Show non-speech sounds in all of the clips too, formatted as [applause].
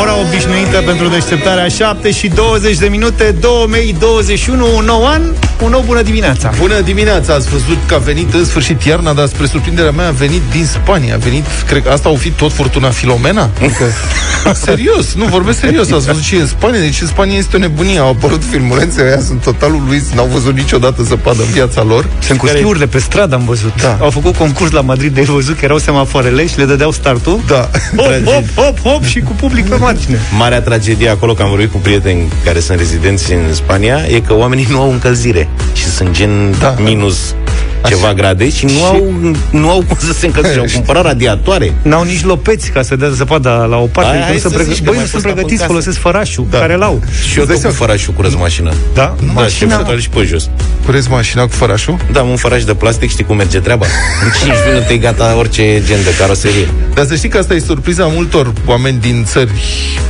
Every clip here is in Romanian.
Ora obișnuită pentru deșteptarea 7 și 20 de minute 2 mei 21 Un nou an, un nou bună dimineața. Bună dimineața, ați văzut că a venit în sfârșit iarna Dar spre surprinderea mea a venit din Spania. A venit, cred că asta au fi tot Fortuna Filomena? Adică, [laughs] serios, nu vorbesc serios Ați văzut și în Spania, deci în Spania este o nebunie Au apărut filmulețe, aia sunt totalul lui N-au văzut niciodată zăpadă în viața lor. Sunt cu schiurile pe stradă, am văzut. Da. Au făcut concurs la Madrid, de văzut că erau semafoarele și le dădeau startul? Da, Hop, hop, hop, hop și cu public pe margine. Marea tragedie acolo, că am vorbit cu prieteni care sunt rezidenți în Spania, e că oamenii nu au încălzire și sunt gen Da. minus ceva Așa. grade și nu Și- au, nu au cum să se încălzească. Au [laughs] cumpărat radiatoare. N-au nici lopeți ca să dea zăpada la o parte Hai, Adică hai nu sunt să pregă- zici că Băi, mai nu sunt fost apă în pregătiți, casă. folosesc fărașul Da. care l-au Și eu Îți dai tot cu seama? fărașul curăț mașina. Da? Da, și Mașina am și pe jos. curezi mașina cu fărașul Da, am un făraș de plastic, știi cum merge treaba? În 5 minute e gata orice gen de caroserie. Dar să știi că asta e surpriza multor oameni din țări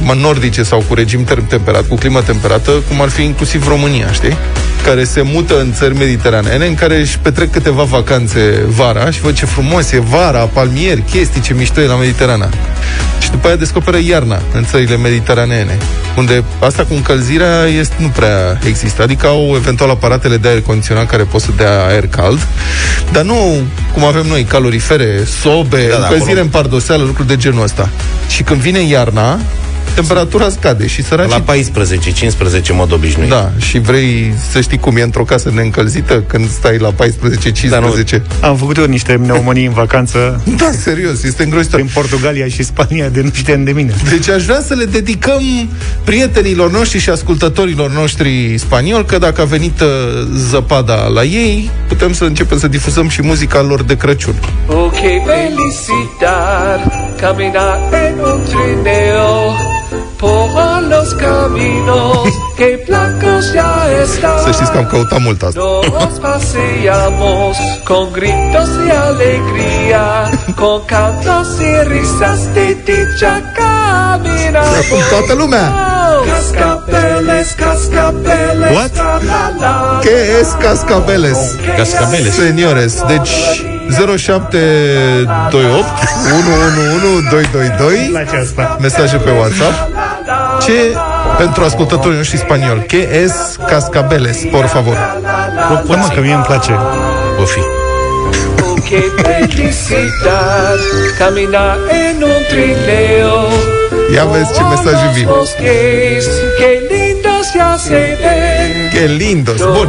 mă, nordice sau cu regim term temperat, cu climă temperată, cum ar fi inclusiv România, știi? Care se mută în țări mediteranene, în care își petrec câteva vacanțe vara și văd ce frumos e vara, palmieri, chestii, ce mișto e la Mediterana. Și după aia descoperă iarna în țările mediteraneene, unde asta cu încălzirea este, nu prea există. Adică au eventual aparatele de aer condiționat care pot să dea aer cald, dar nu cum avem noi, calorifere, sobe, Da, da, încălzire acolo- în pardoseală, lucruri de genul ăsta. Și când vine iarna, temperatura scade și săracii... La 14-15 în mod obișnuit. Da, și vrei să știi cum e într-o casă neîncălzită când stai la 14-15? Da, nu. Am făcut eu niște pneumonii în vacanță [laughs] Da, serios, este îngrozitor. Prin Portugalia și Spania de nu știam de mine Deci aș vrea să le dedicăm prietenilor noștri și ascultătorilor noștri spanioli că dacă a venit uh, zăpada la ei, putem să începem să difuzăm și muzica lor de Crăciun. Oh, qué felicidad caminar en un trineo por los caminos que blancos ya están. Să știți că am căutat mult asta. Nos paseamos con gritos de alegría, con cantos y risas de dicha caminamos. Acum toată lumea! Cascabeles, cascabeles, What? la la la. Que es cascabeles? Cascabeles. Seniores, deci 0728 111 222 Place asta mesaje pe WhatsApp. Ce pentru ascultătorii noștri spanioli? Que es cascabeles, por favor? Propun mă că mie îmi place O fi. Oh, qué felicidad caminar en un trineo. Ia vezi ce mesaje vin. Los bosques, qué lindos ya se ven. Que lindos! Bun.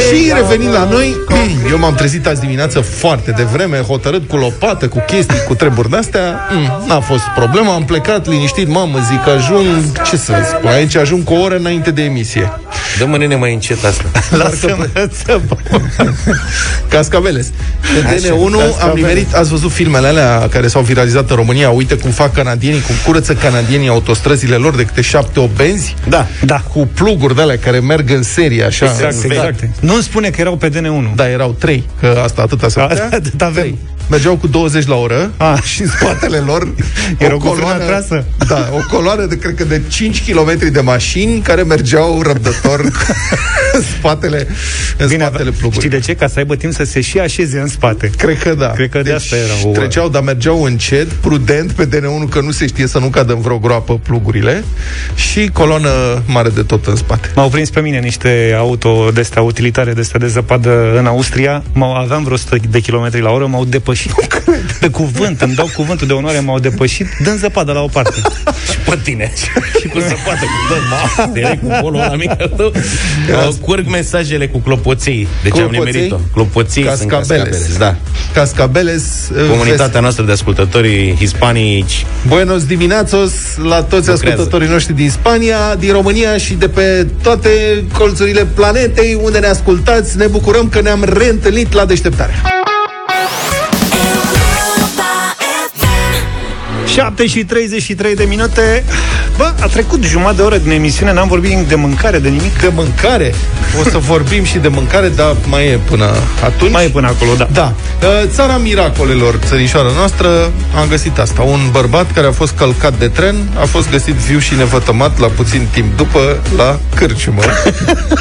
Și revenind la noi, [clears throat] eu m-am trezit azi dimineață foarte devreme, hotărât cu lopată, cu chestii, cu treburi de-astea. Mm, n-a fost problemă, am plecat liniștit, mamă, zic, ajung, ce să spun, aici ajung cu o oră înainte de emisie. Dă-mă nene mai încet asta. [laughs] Lasă-mă să [laughs] Cascabeles. Pe DN1 am Cascabeles. nimerit, ați văzut filmele alea care s-au viralizat în România, uite cum fac canadienii, cum curăță canadienii autostrăzile lor de câte șapte obenzi, Da. Da cu pluguri de alea care merg în serie, așa. Exact, exact Nu-mi spune că erau pe DN1 Da, erau trei, că asta atâta se putea. Atât avem. Trei. Mergeau cu 20 la oră Ah. [laughs] și în spatele lor Erau cu frâna trasă. Da, o coloană de, cred că de 5 km de mașini care mergeau răbdător în [laughs] spatele, în Bine, spatele plugului. Știi de ce? Ca să aibă timp să se și așeze în spate Cred că da. Cred că de asta era o- Treceau, dar mergeau încet, prudent pe DN1, că nu se știe să nu cadă în vreo groapă plugurile și coloană mare de tot în spate. M-au prins pe mine niște auto de astea utilitare de astea de zăpadă în Austria. M-au, aveam vreo 100 de kilometri la oră, m-au depășit. Pe cuvânt, îmi dau cuvântul de onoare, m-au depășit, dând zăpadă la o parte. Și pe tine. și cu zăpadă, cu dă mastere, cu polul ăla mic al tău. Uh, Curg mesajele cu clopoței. Deci am Clopoței? nimerit-o. Clopoței sunt Cascabeles. cascabeles. Da. Cascabeles. Comunitatea noastră de ascultători hispanici. Buenos dimineațos la toți Lucrează. ascultătorii noștri din Spania, din România și de pe toate colțurile planetei unde ne ascultați. Ne bucurăm că ne-am reîntâlnit la deșteptare. 7 și 33 de minute. Bă, a trecut jumătate de oră din emisiune, n-am vorbit de mâncare, de nimic. De mâncare. O să vorbim și de mâncare, dar mai e până atunci. Mai e până acolo, da. Da. Uh, Țara miracolelor, țărișoara noastră, am găsit asta. Un bărbat care a fost călcat de tren, a fost găsit viu și nevătămat la puțin timp după la cârciumă.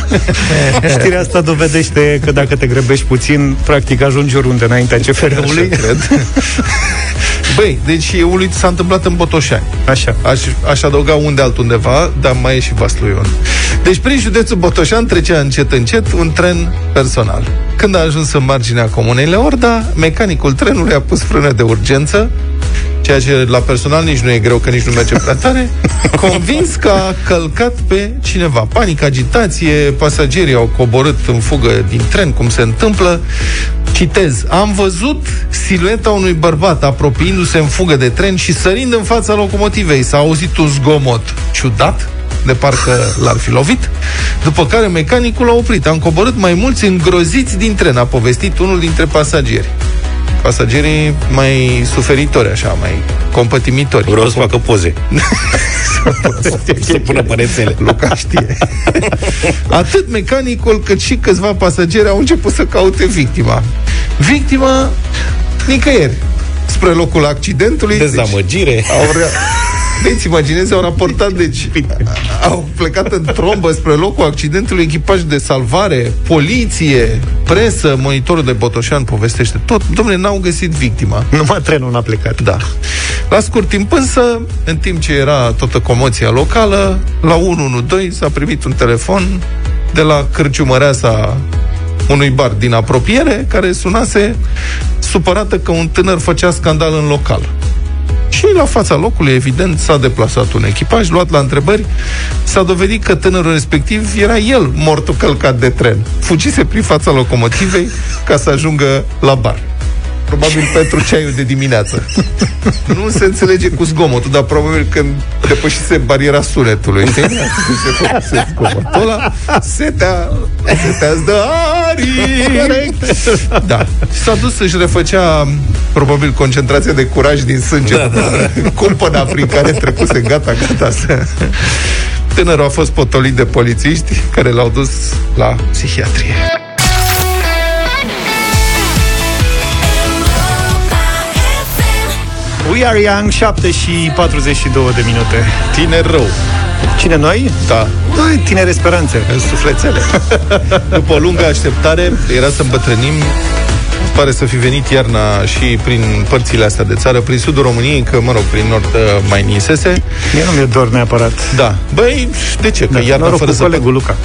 [laughs] Știrea asta dovedește că dacă te grăbești puțin, practic ajungi oriunde înaintea CFR-ului. Așa cred. [laughs] Băi, deci e uluit, s-a întâmplat în Botoșani. Așa. Aș, aș adăuga unde altundeva, dar mai e și Vasluion. Deci prin județul Botoșan trecea încet încet un tren personal. Când a ajuns în marginea comunei Leorda, mecanicul trenului a pus frână de urgență, ceea ce la personal nici nu e greu, că nici nu merge prea tare, [laughs] convins că a călcat pe cineva. Panică, agitație, pasagerii au coborât în fugă din tren, cum se întâmplă. Citez, am văzut silueta unui bărbat apropiindu-se în fugă de tren și sărind în fața locomotivei. S-a auzit un zgomot ciudat, de parcă l-ar fi lovit, după care mecanicul a oprit. Am coborât mai mulți îngroziți din tren, a povestit unul dintre pasageri. Pasagerii mai suferitori, așa, mai compătimitori. Vreau să facă poze. [laughs] să pună pe rețele. Luca știe. Atât mecanicul cât și câțiva pasageri au început să caute victima. Victima nicăieri spre locul accidentului. Dezamăgire. Deci, au rea... Deci, imaginezi, au raportat, deci, au plecat în trombă spre locul accidentului, echipaj de salvare, poliție, presă, monitorul de Botoșan povestește tot. Domnule, n-au găsit victima. Numai trenul n-a plecat. Da. La scurt timp însă, în timp ce era toată comoția locală, la 112 s-a primit un telefon de la cârciumăreasa unui bar din apropiere, care sunase supărată că un tânăr făcea scandal în local. Și la fața locului, evident, s-a deplasat un echipaj, luat la întrebări, s-a dovedit că tânărul respectiv era el mortul călcat de tren. Fugise prin fața locomotivei ca să ajungă la bar. Probabil pentru ceaiul de dimineață. Nu se înțelege cu zgomotul, dar probabil când depășise bariera sunetului. Știi? Se făcuse zgomotul ăla, setea, setea îți dă arii. Da. S-a dus să-și refăcea probabil concentrația de curaj din sânge. Da, da. Cumpăna prin care trecuse gata, gata să... Tânărul a fost potolit de polițiști care l-au dus la psihiatrie. We are young, 7 și 42 de minute. Tineri rău. Cine noi? Da. Noi, tinere speranțe. În sufletele. [laughs] După o lungă așteptare, era să îmbătrânim pare să fi venit iarna și prin părțile astea de țară, prin sudul României, că, mă rog, prin nord uh, mai nisese. Mie nu mi-e dor neapărat. Da. Băi, de ce? Că Da, iarna noroc fără cu să... colegul Luca.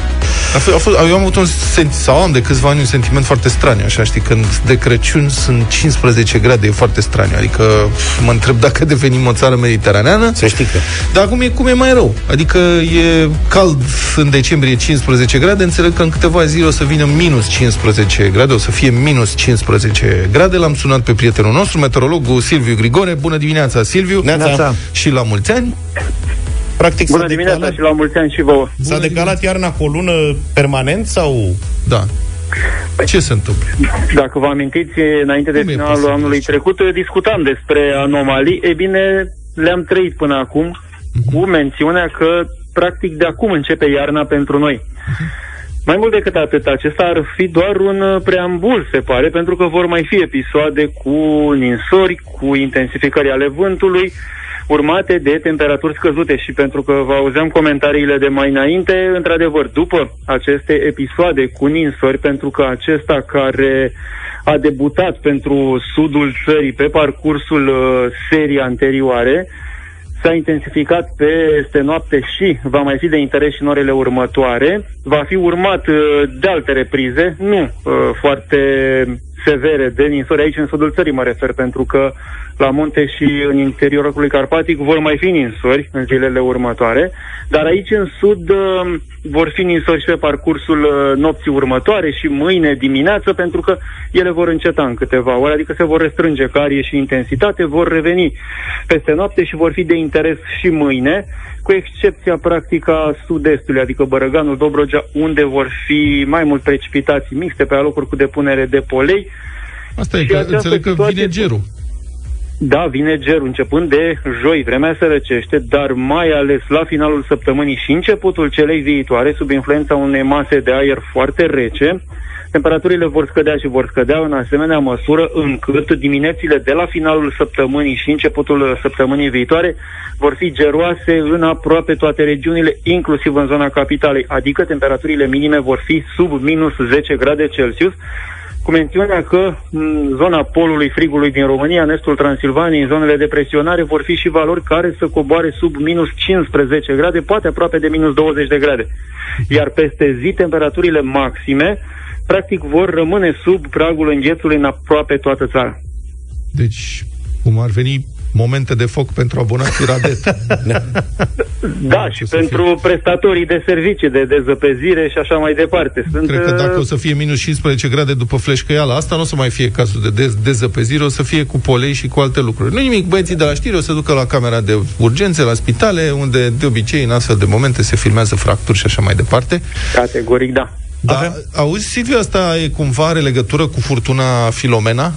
A fost, a fost, eu am avut un senti, sau am de câțiva ani un sentiment foarte straniu, așa, știi, când de Crăciun sunt 15 grade, e foarte straniu, adică pf, mă întreb dacă devenim o țară mediteraneană. Să știi că. Dar acum e cum e mai rău. Adică e cald în decembrie 15 grade, înțeleg că în câteva zile o să vină minus 15 grade, o să fie minus 15 grade. L-am sunat pe prietenul nostru, meteorologul Silviu Grigore. Bună dimineața, Silviu! Neața. Neața. Și la mulți ani! Practic Bună s-a dimineața decalat, și la mulți ani și vouă. s-a decalat iarna cu o lună permanent sau... Da. Ce se întâmplă? Dacă vă amintiți, înainte de Cum e finalul posibil anului așa? trecut, discutam despre anomalii. E bine, le-am trăit până acum, Mhm. cu mențiunea că, practic, de acum începe iarna pentru noi. Mhm. Mai mult decât atât, acesta ar fi doar un uh, preambul, se pare, pentru că vor mai fi episoade cu ninsori, cu intensificări ale vântului, urmate de temperaturi scăzute. Și pentru că vă auzeam comentariile de mai înainte, într-adevăr, după aceste episoade cu ninsori, pentru că acesta care a debutat pentru sudul țării pe parcursul uh, serii anterioare, s-a intensificat peste noapte și va mai fi de interes și în orele următoare. Va fi urmat uh, de alte reprize, nu uh, foarte severe de ninsori, aici în sudul țării mă refer, pentru că la munte și în interiorul locului carpatic vor mai fi ninsori în zilele următoare, dar aici în sud uh, vor fi ninsori și pe parcursul uh, nopții următoare și mâine dimineață, pentru că ele vor înceta în câteva ore, adică se vor restrânge carie și intensitate, vor reveni peste noapte și vor fi de interes și mâine, cu excepția practică a sud-estului, adică Bărăganul, Dobrogea, unde vor fi mai mult precipitații mixte pe alocuri cu depunere de polei, Asta e Și că această înțeleg că situație- vine gerul. Da, vine gerul începând de joi, vremea se răcește, dar mai ales la finalul săptămânii și începutul celei viitoare, sub influența unei mase de aer foarte rece, temperaturile vor scădea și vor scădea în asemenea măsură încât diminețile de la finalul săptămânii și începutul săptămânii viitoare vor fi geroase în aproape toate regiunile, inclusiv în zona capitalei, adică temperaturile minime vor fi sub minus 10 grade Celsius, cu mențiunea că în zona polului frigului din România, în estul Transilvaniei, în zonele de presionare, vor fi și valori care să coboare sub minus 15 grade, poate aproape de minus 20 de grade. Iar peste zi, temperaturile maxime, practic, vor rămâne sub pragul înghețului în aproape toată țara. Deci, cum ar veni momente de foc pentru abonații Radet. da, [laughs] și pentru fie. prestatorii de servicii, de dezăpezire și așa mai departe. Sunt, Cred că dacă uh, o să fie minus 15 grade după fleșcăiala asta, nu o să mai fie cazul de dez- dezăpezire, o să fie cu polei și cu alte lucruri. Nu nimic, băieții de la știri o să ducă la camera de urgențe, la spitale, unde de obicei în astfel de momente se filmează fracturi și așa mai departe. Categoric, da. Da, Avem... auzi, Silviu, asta e cumva are legătură cu furtuna Filomena?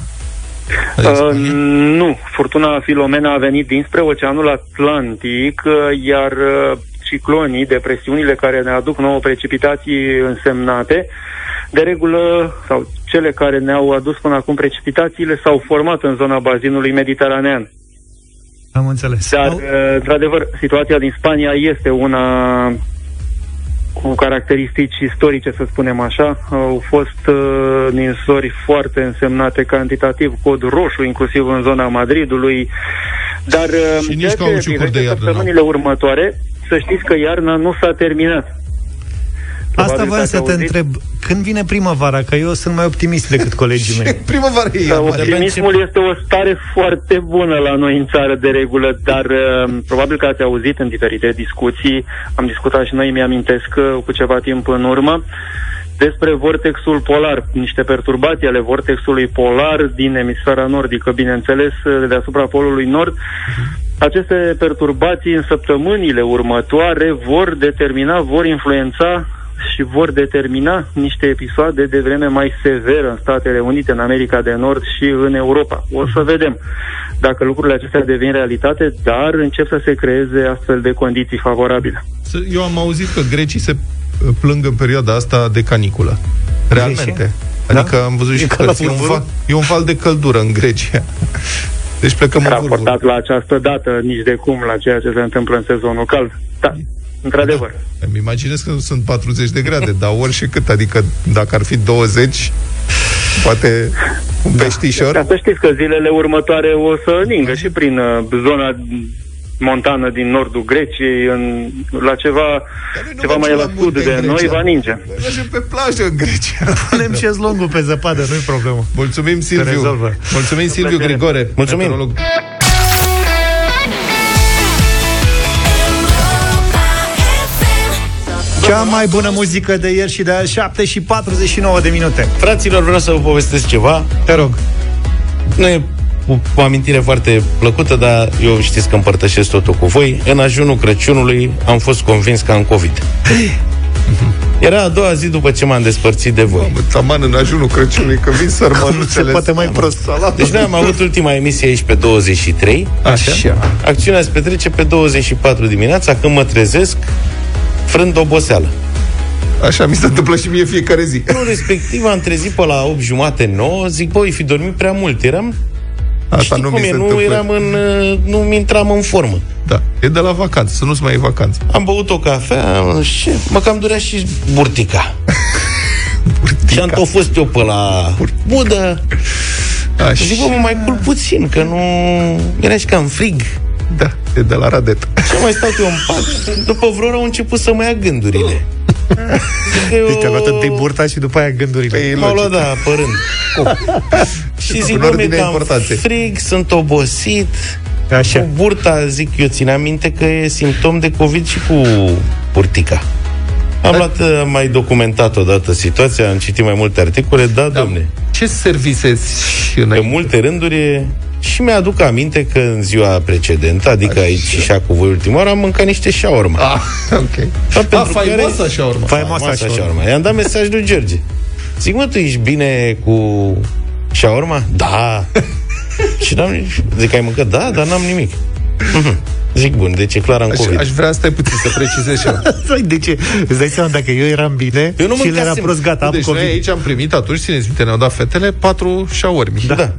Uh, nu. Furtuna Filomena a venit dinspre Oceanul Atlantic, uh, iar uh, ciclonii, depresiunile care ne aduc nouă precipitații însemnate, de regulă, sau cele care ne-au adus până acum precipitațiile, s-au format în zona bazinului mediteranean. Am înțeles. Dar, uh, într-adevăr, situația din Spania este una cu caracteristici istorice, să spunem așa. Au fost uh, ninsori foarte însemnate cantitativ, cod roșu, inclusiv în zona Madridului. Dar uh, și nici ceea ce privește săptămânile următoare, să știți că iarna nu s-a terminat. Asta vreau să te întreb. Când vine primăvara? Că eu sunt mai optimist decât [laughs] colegii mei. primăvara e da, Optimismul este o stare foarte bună la noi în țară de regulă, dar uh, probabil că ați auzit în diferite discuții, am discutat și noi, mi-amintesc uh, cu ceva timp în urmă, despre vortexul polar, niște perturbații ale vortexului polar din emisfera nordică, bineînțeles, uh, deasupra polului nord. Aceste perturbații în săptămânile următoare vor determina, vor influența și vor determina niște episoade de vreme mai severă în Statele Unite, în America de Nord și în Europa. O să vedem dacă lucrurile acestea devin realitate, dar încep să se creeze astfel de condiții favorabile. Eu am auzit că grecii se uh, plâng în perioada asta de caniculă. Realmente. Da? Adică am văzut e și că e un, val, e un val de căldură în Grecia. [laughs] Deci plecăm în Raportat la această dată, nici de cum la ceea ce se întâmplă în sezonul cald. Da, într-adevăr. Da. Îmi imaginez că sunt 40 de grade, dar ori și cât, adică dacă ar fi 20, poate un da. peștișor. Da, să știți că zilele următoare o să ningă și prin uh, zona montană din nordul Greciei, în, la ceva, ceva mai la sud de noi, va ninge. Mergem pe plajă în Grecia. [laughs] Punem șezlongul pe zăpadă, nu-i problemă. Mulțumim, Silviu. Mulțumim, Silviu Grigore. Mulțumim. Cea mai bună muzică de ieri și de azi 7 și 49 de minute Fraților, vreau să vă povestesc ceva Te rog Nu e o amintire foarte plăcută, dar eu știți că împărtășesc totul cu voi. În ajunul Crăciunului am fost convins că am COVID. [laughs] Era a doua zi după ce m-am despărțit de voi. Mamă, taman în ajunul Crăciunului, că vin sărmănuțele. poate mai prost. Salat. Deci noi am avut ultima emisie aici pe 23. Așa. Așa. Acțiunea se petrece pe 24 dimineața, când mă trezesc frând oboseală. Așa mi se întâmplă și mie fiecare zi. Nu, respectiv am trezit pe la 8 jumate, 9, zic, băi, fi dormit prea mult. Eram Asta Știi nu cum mi se e, nu eram în, nu mi intram în formă. Da, e de la vacanță, să nu-ți mai e vacanță. Am băut o cafea și mă cam durea și burtica. [laughs] burtica. Și am tot fost eu pe la budă. Așa. Zic, bă, mă mai cul puțin, că nu... Era și cam frig. Da, e de la Radet. Și mai stau eu în pat. După vreo oră au început să mă ia gândurile. Eu... [laughs] Deci te-a luat întâi burta și după aia gândurile. Păi, M-au luat, da, părând. și zic, bă, mi cam frig, sunt obosit. Așa. Cu burta, zic, eu țin aminte că e simptom de COVID și cu burtica. Am da. luat, uh, mai documentat odată situația, am citit mai multe articole, da, da. domne. Ce servisezi Pe multe rânduri și mi-aduc aminte că în ziua precedentă, adică Așa. aici și cu voi ultima oară, am mâncat niște shawarma. Ah, ok. Da, ah, faimoasa care... shawarma. Faimoasa shawarma. I-am dat mesaj lui George. Zic, mă, tu ești bine cu shawarma? Da. [laughs] și n-am nici... Zic, ai mâncat? Da, dar n-am nimic. Mhm. Zic, bun, deci e clar am aș, COVID. Aș vrea să puțin să precizez și [laughs] De ce? Îți dai seama dacă eu eram bine eu nu și el era prost, gata, am deci COVID. noi aici am primit atunci, țineți minte, ne-au dat fetele patru shawarmi. Da. da.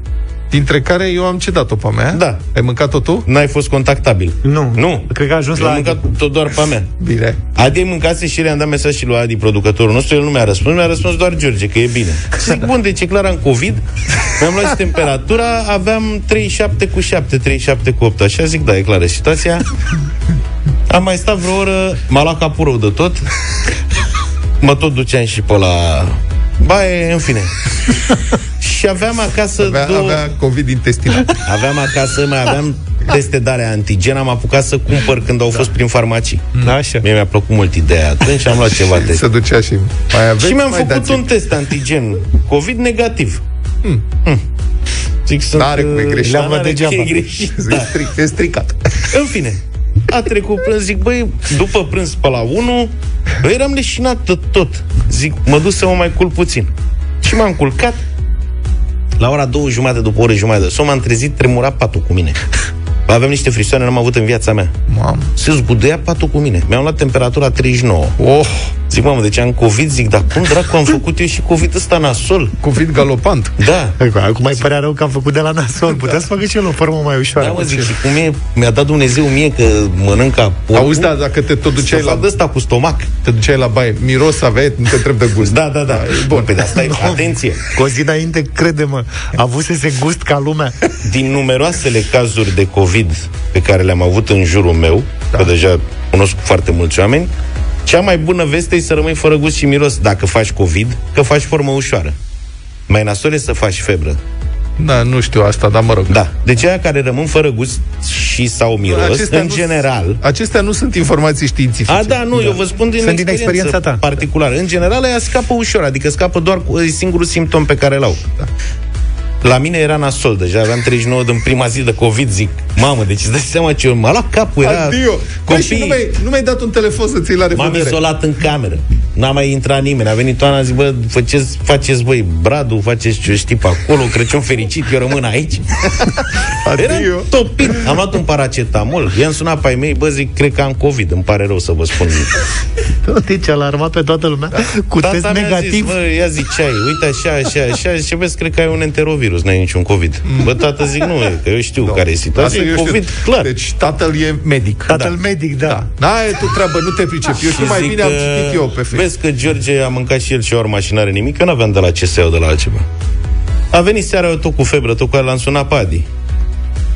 Dintre care eu am cedat-o pe mea. Da. Ai mâncat-o tu? N-ai fost contactabil. Nu. Nu. Cred că a ajuns Eu la am mâncat tot doar pe mea. Bine. Adi mâncase și le-am dat mesaj și lui Adi, producătorul nostru, el nu mi-a răspuns, mi-a răspuns doar George, că e bine. [laughs] Zic, bun, deci e clar am COVID, mi-am luat și temperatura, aveam 37 cu 7, 37 cu 8, așa zic, da, e clară situația. Am mai stat vreo oră, m-a luat capul rău de tot, mă tot duceam și pe la baie, în fine. Și aveam acasă Avea, două... avea COVID intestinal. Aveam acasă, mai aveam teste de alea antigen, am apucat să cumpăr când au fost prin farmacii. Da, așa. Mie mi-a plăcut mult ideea atunci și am luat ceva test. Se ducea și mai aveți, Și mi-am mai făcut dați un test antigen COVID negativ. Hmm. Zic, sunt, N-are cum e uh, greșit. n-are Le-am cum degeaba. E greșit. Zic, Da. stric, e stricat. În fine, a trecut prânz, zic, băi, după prânz pe la 1, băi, eram leșinat de tot. Zic, mă duc să mă mai culc puțin. Și m-am culcat. La ora două jumate, după o oră jumătate de somn, m-am trezit, tremura patul cu mine. [laughs] Aveam niște frisoane, n-am avut în viața mea. Mamă. Se zguduia patul cu mine. Mi-am luat temperatura 39. Oh, Zic, mamă, deci am COVID? Zic, dar cum dracu am făcut eu și COVID ăsta nasol? COVID galopant. Da. Acum mai părea rău că am făcut de la nasol. Putea să facă și el o formă mai ușoară. Da, mă, zic, și cum e, mi-a dat Dumnezeu mie că mănânc ca porcul. Auzi, da, dacă te tot duceai Să fac la, de ăsta cu stomac. te duceai la baie, miros aveai, nu te întreb de gust. Da, da, da. Bun, pe de asta e, atenție. Cu o zi înainte, crede-mă, avusese gust ca lumea. Din numeroasele cazuri de COVID pe care le-am avut în jurul meu, da. că deja cunosc foarte mulți oameni, cea mai bună veste e să rămâi fără gust și miros dacă faci COVID, că faci formă ușoară. Mai nasol e să faci febră. Da, nu știu asta, dar mă rog. Da. Deci aia care rămân fără gust și sau miros, Acestea în nu- general, Acestea nu sunt informații științifice. A, da, nu, da. eu vă spun din, Sunt din experiență experiența ta. particulară. În general, ea scapă ușor, adică scapă doar cu e singurul simptom pe care l-au. Da. La mine era nasol, deja aveam 39 din prima zi de COVID, zic, mamă, deci îți dai seama ce m-a luat capul, era Adio. Băi, și copii, nu mi-ai, nu mi-ai dat un telefon să ții la m-am revedere. izolat în cameră. N-a mai intrat nimeni. A venit toana, zic, bă, faceți, faceți băi, Bradu, faceți ce știi pe acolo, Crăciun fericit, eu rămân aici. [laughs] Era Adio. topit. Am luat un paracetamol, i-am sunat pe ai mei, bă, zic, cred că am COVID, îmi pare rău să vă spun. [laughs] Deci a alarmat pe toată lumea cu test Tata mi-a negativ. Zis, bă, ia ziceai, uite așa, așa, așa, și vezi, cred că ai un enterovirus, n-ai niciun COVID. Bă, tată, zic, nu, e, că eu știu care e situația, Asta e eu știu. COVID, clar. Deci tatăl e medic. Tatăl medic, da. N-ai tu treabă, nu te pricepi. Eu știu Și mai zic bine, am că- citit eu pe Facebook. Vezi că George a mâncat și el și urma și n-are nimic, eu n-aveam de la ce să iau de la altceva. A venit seara eu tot cu febră, tot cu aia l-am sunat pe Adi.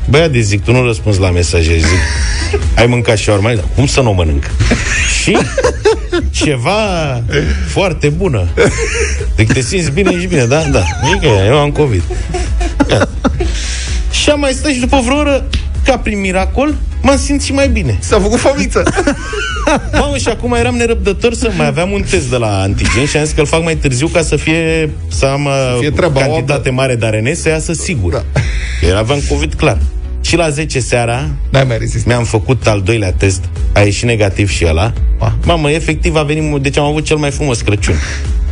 Băi, Adi, zic, tu nu răspunzi la mesaje, zic, ai mâncat și urma? Da, cum să nu o mănânc? [laughs] și ceva foarte bună. Deci te simți bine și bine, da? Da. Zic că eu am COVID. Ia. Și am mai stat și după vreo oră, ca prin miracol, m-am simțit mai bine. S-a făcut fomiță. [laughs] Mamă, și acum eram nerăbdător să mai aveam un test de la antigen și am zis că îl fac mai târziu ca să fie să am uh, fie treaba cantitate mare de ARN să iasă sigur. Da. Eu aveam COVID clar. Și la 10 seara N-ai mai rezistat. mi-am făcut al doilea test, a ieșit negativ și ăla. Ma. Mamă, efectiv a venit, deci am avut cel mai frumos Crăciun.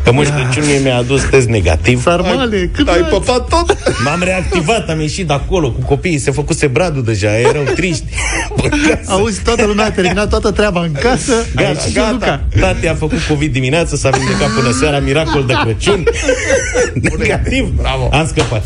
Că Moș Crăciun mie mi-a adus test negativ. Sarmale, cât Ai ai păpat tot? M-am reactivat, am ieșit de acolo cu copiii, se făcuse bradul deja, erau triști. [laughs] Pe casă. Auzi, toată lumea a terminat toată treaba în casă. a Gata, ieșit și gata. Luca. Tati a făcut COVID dimineață, s-a vindecat până seara, miracol de Crăciun. Negativ. Bravo. Am scăpat.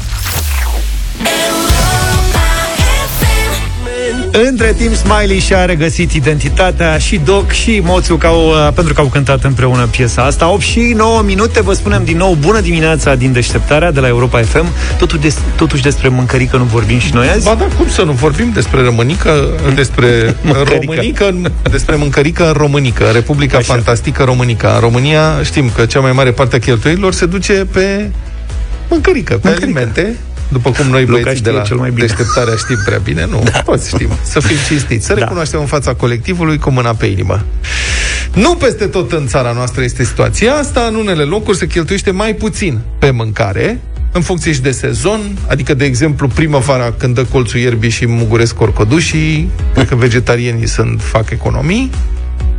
Între timp, Smiley și-a regăsit identitatea și Doc și Moțu că au, uh, pentru că au cântat împreună piesa asta. 8 și 9 minute, vă spunem din nou bună dimineața din deșteptarea de la Europa FM. Totuși, des, totuși despre mâncărică nu vorbim și noi azi. Ba da, cum să nu vorbim despre rămânică, despre [laughs] Mâncărică. românică, despre mâncărică în Românică, Republica Așa. Fantastică Românica. În România știm că cea mai mare parte a cheltuielilor se duce pe mâncărică, pe Mâncărică. alimente. După cum noi Luca băieții de știe la cel mai bine. deșteptarea știm prea bine, nu, da. toți știm. Să fim cinstiți, să Da. recunoaștem în fața colectivului cu mâna pe inimă. Nu peste tot în țara noastră este situația asta, în unele locuri se cheltuiește mai puțin pe mâncare, în funcție și de sezon, adică, de exemplu, primăvara, când dă colțul ierbii și muguresc corcodușii, cred că vegetarienii sunt, fac economii,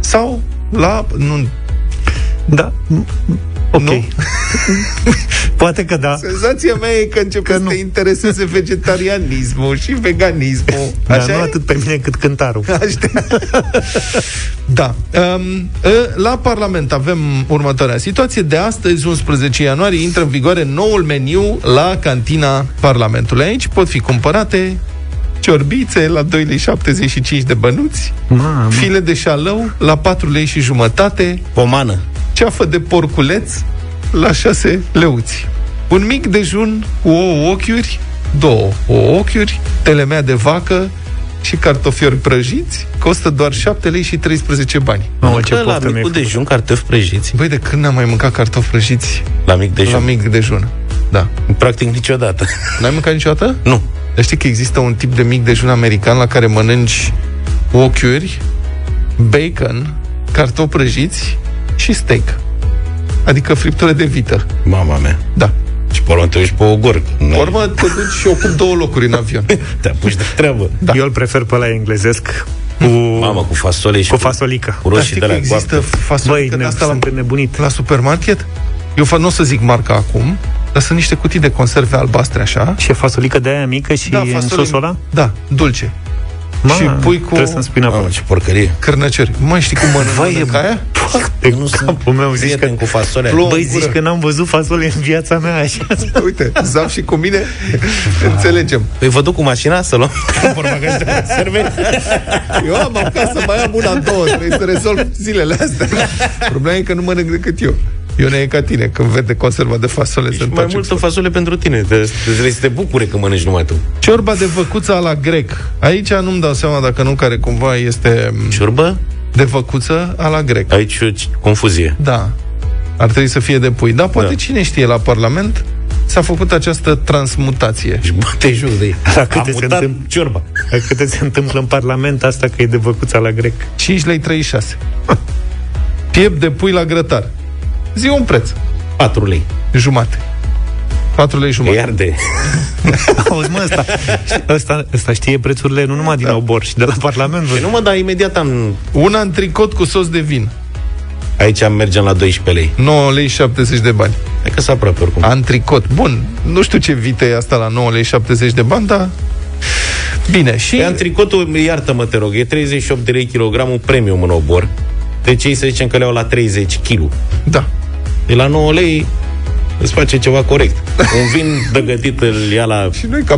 sau la, nu, Da. Ok. Nu? [laughs] Poate că da. Senzația mea e că începe că să nu. te intereseze vegetarianismul și veganismul. Așa da, nu e? atât pe mine cât cântarul. [laughs] [laughs] da. Um, la Parlament avem următoarea situație. De astăzi, 11 ianuarie, intră în vigoare noul meniu la cantina Parlamentului. Aici pot fi cumpărate ciorbițe la 2,75 lei de bănuți, Mamă. file de șalău la 4 lei și jumătate, pomană, ceafă de porculeț la 6 leuți. Un mic dejun cu ouă ochiuri, două ouă ochiuri, telemea de vacă și cartofiori prăjiți costă doar 7 lei și 13 bani. Mamă, ce la micul dejun, cartofi prăjiți. Băi, de când n-am mai mâncat cartofi prăjiți? La mic dejun. La mic dejun, da. Practic niciodată. [laughs] N-ai mâncat niciodată? Nu. Dar știi că există un tip de mic dejun american la care mănânci ochiuri, bacon, cartofi prăjiți și steak. Adică friptură de vită. Mama mea. Da. Și pe urmă te uiți pe o gorg. Pe urmă te duci și ocup două locuri în avion. [laughs] te apuci de treabă. Da. Eu îl prefer pe la englezesc cu... Mama, cu fasole și cu fasolică. Cu roșii de la există fasolică Băi, de asta la, nebunit. la supermarket? Eu nu o să zic marca acum, dar sunt niște cutii de conserve albastre așa. Și e fasolică de aia mică și da, în sosul ăla? Da, dulce. Ma, și pui cu... Trebuie să-mi spui Mamă, ce porcărie. Cărnăciori. Mai știi cum mănâncă Vai, e aia? De nu sunt meu, zici că, cu fasole. Băi, zici că n-am văzut fasole în viața mea așa. [laughs] Uite, zaf și cu mine înțelegem. Păi vă duc cu mașina să luăm portbagaj de conserve? Eu am acasă, mai am una, două, trebuie să rezolv zilele astea. Problema e că nu mănânc decât eu. Ione e ca tine, când vede conserva de fasole și mai multă fasole pentru tine Trebuie să te bucure că mănânci numai tu Ciorba de văcuța la grec Aici nu-mi dau seama dacă nu care cumva este Ciorba? De văcuță a la grec Aici o confuzie Da, ar trebui să fie de pui Dar poate da. cine știe la Parlament s-a făcut această transmutație. Și bate joc de ei. La câte, se întâmplă, ciorba. La câte se întâmplă în Parlament asta că e de văcuța la grec? 5 lei 36. Piept de pui la grătar. Zi un preț. 4 lei. Jumate. 4 lei jumate. Iar de... [laughs] Auzi, mă, ăsta, ăsta, ăsta știe prețurile nu numai din da. Obor și de la Parlament. Păi nu mă, dar imediat am... Una în tricot cu sos de vin. Aici mergem la 12 lei. 9 lei 70 de bani. E că s aproape oricum. Antricot. Bun, nu știu ce vită e asta la 9 lei 70 de bani, dar... Bine, și... Pe antricotul, iartă-mă, te rog, e 38 de lei kilogramul premium în obor. Deci ei să zicem că le-au la 30 kg. Da. De la 9 lei îți face ceva corect. Un vin dăgătit îl ia la [laughs] și noi ca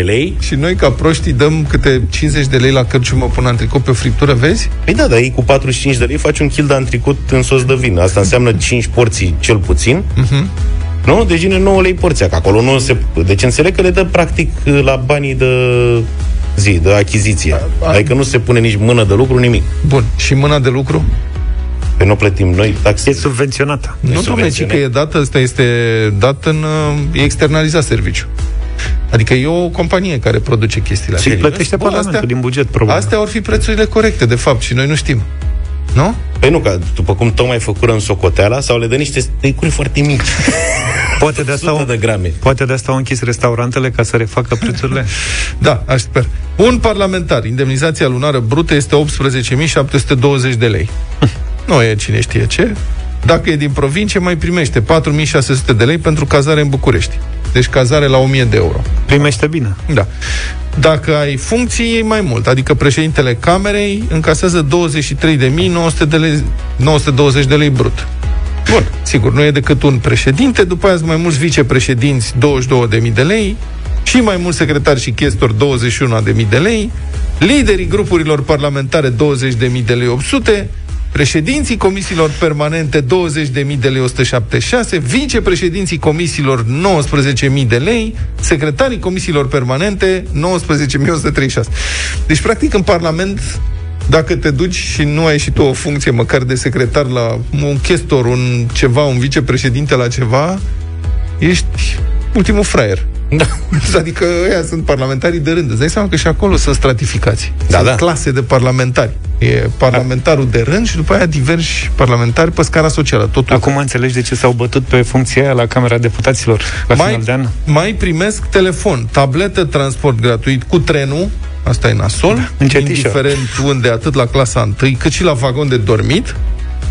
15-16 lei. Și noi ca proștii dăm câte 50 de lei la cărciumă până antricot pe o friptură, vezi? Păi da, dar ei cu 45 de lei faci un kil de antricot în sos de vin. Asta înseamnă 5 porții cel puțin. Uh-huh. Nu? Deci vine 9 lei porția, că acolo nu se... Deci înțeleg că le dă practic la banii de zi, de achiziție. A, a, adică nu se pune nici mână de lucru, nimic. Bun. Și mâna de lucru? Pe nu plătim noi taxe. E subvenționată. Nu, domnule, că e dată, asta este dat în... e externalizat serviciu. Adică e o companie care produce chestiile astea. Și plătește Bun, Parlamentul astea, din buget, probabil. Astea ar fi prețurile corecte, de fapt, și noi nu știm. Nu? Păi nu, că după cum tocmai făcură în socoteala, sau le dă niște stecuri foarte mici. [laughs] Poate de, asta de grame. Poate de asta au închis restaurantele ca să refacă prețurile? [laughs] da, aș sper. Un parlamentar, indemnizația lunară brută este 18.720 de lei. [laughs] nu e cine știe ce. Dacă e din provincie, mai primește 4600 de lei pentru cazare în București. Deci cazare la 1000 de euro. Primește bine. Da. Dacă ai funcții, e mai mult. Adică președintele Camerei încasează 23.900 de lei, 920 de lei brut. Bun, sigur, nu e decât un președinte, după aia sunt mai mulți vicepreședinți, 22.000 de lei, și mai mulți secretari și chestori, 21.000 de lei, liderii grupurilor parlamentare, 20.000 de lei 800, președinții comisiilor permanente 20.000 de lei 176, vicepreședinții comisiilor 19.000 de lei, secretarii comisiilor permanente 19.136. Deci, practic, în Parlament dacă te duci și nu ai și tu o funcție măcar de secretar la un chestor, un ceva, un vicepreședinte la ceva, ești ultimul fraier. Da. [laughs] Adică ăia sunt parlamentarii de rând. Îți dai seama că și acolo sunt stratificați. Da, sunt da. clase de parlamentari. E parlamentarul de rând și după aia diversi parlamentari pe scara socială. Totul. Acum înțelegi de ce s-au bătut pe funcția aia la Camera Deputaților la mai, final de an? Mai primesc telefon, tabletă, transport gratuit cu trenul, asta e nasol, da, indiferent unde, atât la clasa 1, cât și la vagon de dormit,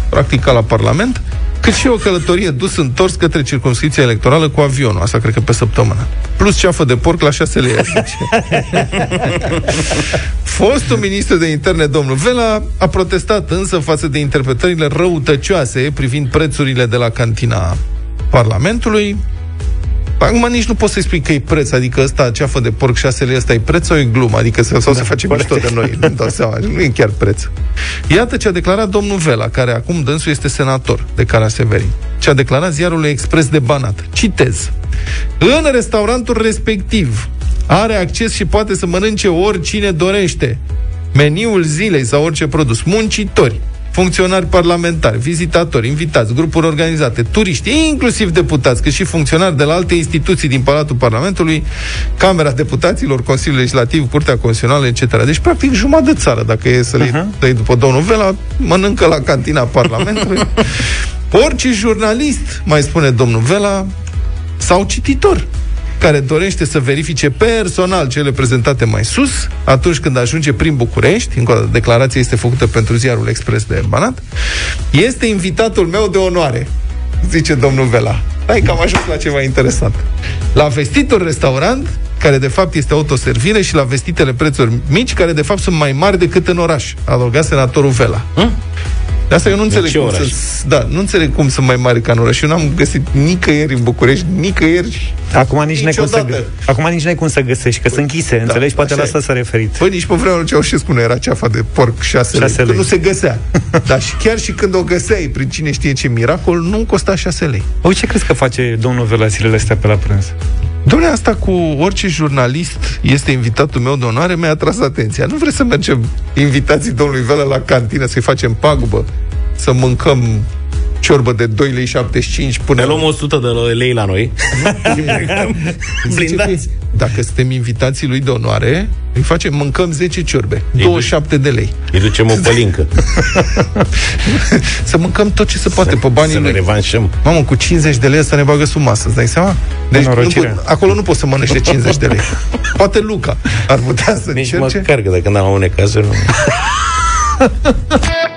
practic ca la Parlament, cât și o călătorie dus întors către circunscripția electorală cu avionul, asta cred că pe săptămână. Plus ceafă de porc la 6 lei. [laughs] Fostul ministru de interne, domnul Vela, a protestat însă față de interpretările răutăcioase privind prețurile de la cantina Parlamentului, Acum nici nu poți să-i spui că e preț, adică ăsta, ceafă de porc 6 lei, ăsta e preț sau e glumă? Adică sau da, se face mișto de noi, nu dau seama, nu e chiar preț. Iată ce a declarat domnul Vela, care acum dânsul este senator de Cara Severin. Ce a declarat ziarul Expres de Banat. Citez. În restaurantul respectiv are acces și poate să mănânce oricine dorește. Meniul zilei sau orice produs. Muncitori, funcționari parlamentari, vizitatori, invitați, grupuri organizate, turiști, inclusiv deputați, cât și funcționari de la alte instituții din Palatul Parlamentului, Camera Deputaților, Consiliul Legislativ, Curtea Constituțională, etc. Deci, practic, jumătate de țară, dacă e să le uh-huh. dai după domnul Vela, mănâncă la cantina Parlamentului. [laughs] Orice jurnalist, mai spune domnul Vela, sau cititor care dorește să verifice personal cele prezentate mai sus, atunci când ajunge prin București, încă o dată, declarația este făcută pentru ziarul Expres de Banat, este invitatul meu de onoare, zice domnul Vela. Hai că am ajuns la ceva interesant. La vestitul restaurant, care de fapt este autoservire, și la vestitele prețuri mici, care de fapt sunt mai mari decât în oraș, adăuga senatorul Vela. Hm? De asta eu nu înțeleg cum să, da, nu înțeleg cum sunt mai mari ca în oraș. Eu n-am găsit nicăieri în București, nicăieri Acum nici n-ai cum să, acum nici n-ai cum să găsești, că păi, sunt închise, da, înțelegi? Poate la asta s-a referit. Păi nici pe vremea Ceaușescu nu era ceafa de porc 6 lei, lei. nu se găsea. Dar și chiar și când o găseai, prin cine știe ce miracol, nu costa 6 lei. Oi, ce crezi că face domnul Vela zilele astea pe la prânz? Domnule, asta cu orice jurnalist este invitatul meu de onoare mi-a atras atenția. Nu vreți să mergem invitații domnului Vela la cantină, să-i facem pagubă, să mâncăm ciorbă de 2 lei 75 până... Ne luăm 100 de lei la noi. [laughs] Blindați. Dacă suntem invitații lui de onoare, îi facem, mâncăm 10 ciorbe, îi 27 de lei. Îi ducem o pălincă. [laughs] să mâncăm tot ce se poate pe banii să lui. Să ne revanșăm. Mamă, cu 50 de lei să ne bagă sub masă, îți dai seama? Deci nu, acolo nu poți să mănânci de 50 de lei. Poate Luca ar putea să Nici încerce. măcar că dacă n-am unei cazuri, nu... [laughs]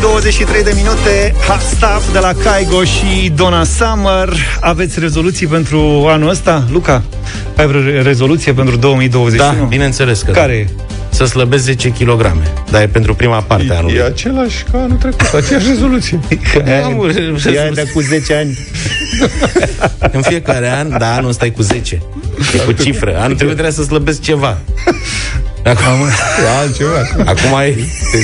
23 de minute. Hot Stuff de la Kaigo și Donna Summer. Aveți rezoluții pentru anul ăsta? Luca, ai vreo rezoluție pentru 2021? Da, bineînțeles că Care da. Să slăbesc 10 kg Dar e pentru prima parte a anului E același ca anul trecut, aceeași rezoluție. [laughs] E de cu 10 ani. [laughs] În fiecare an, da, anul ăsta e cu 10 E cu cifră Anul trecut trebuia să slăbesc ceva [laughs] Acum, [laughs] e altceva. Acum e...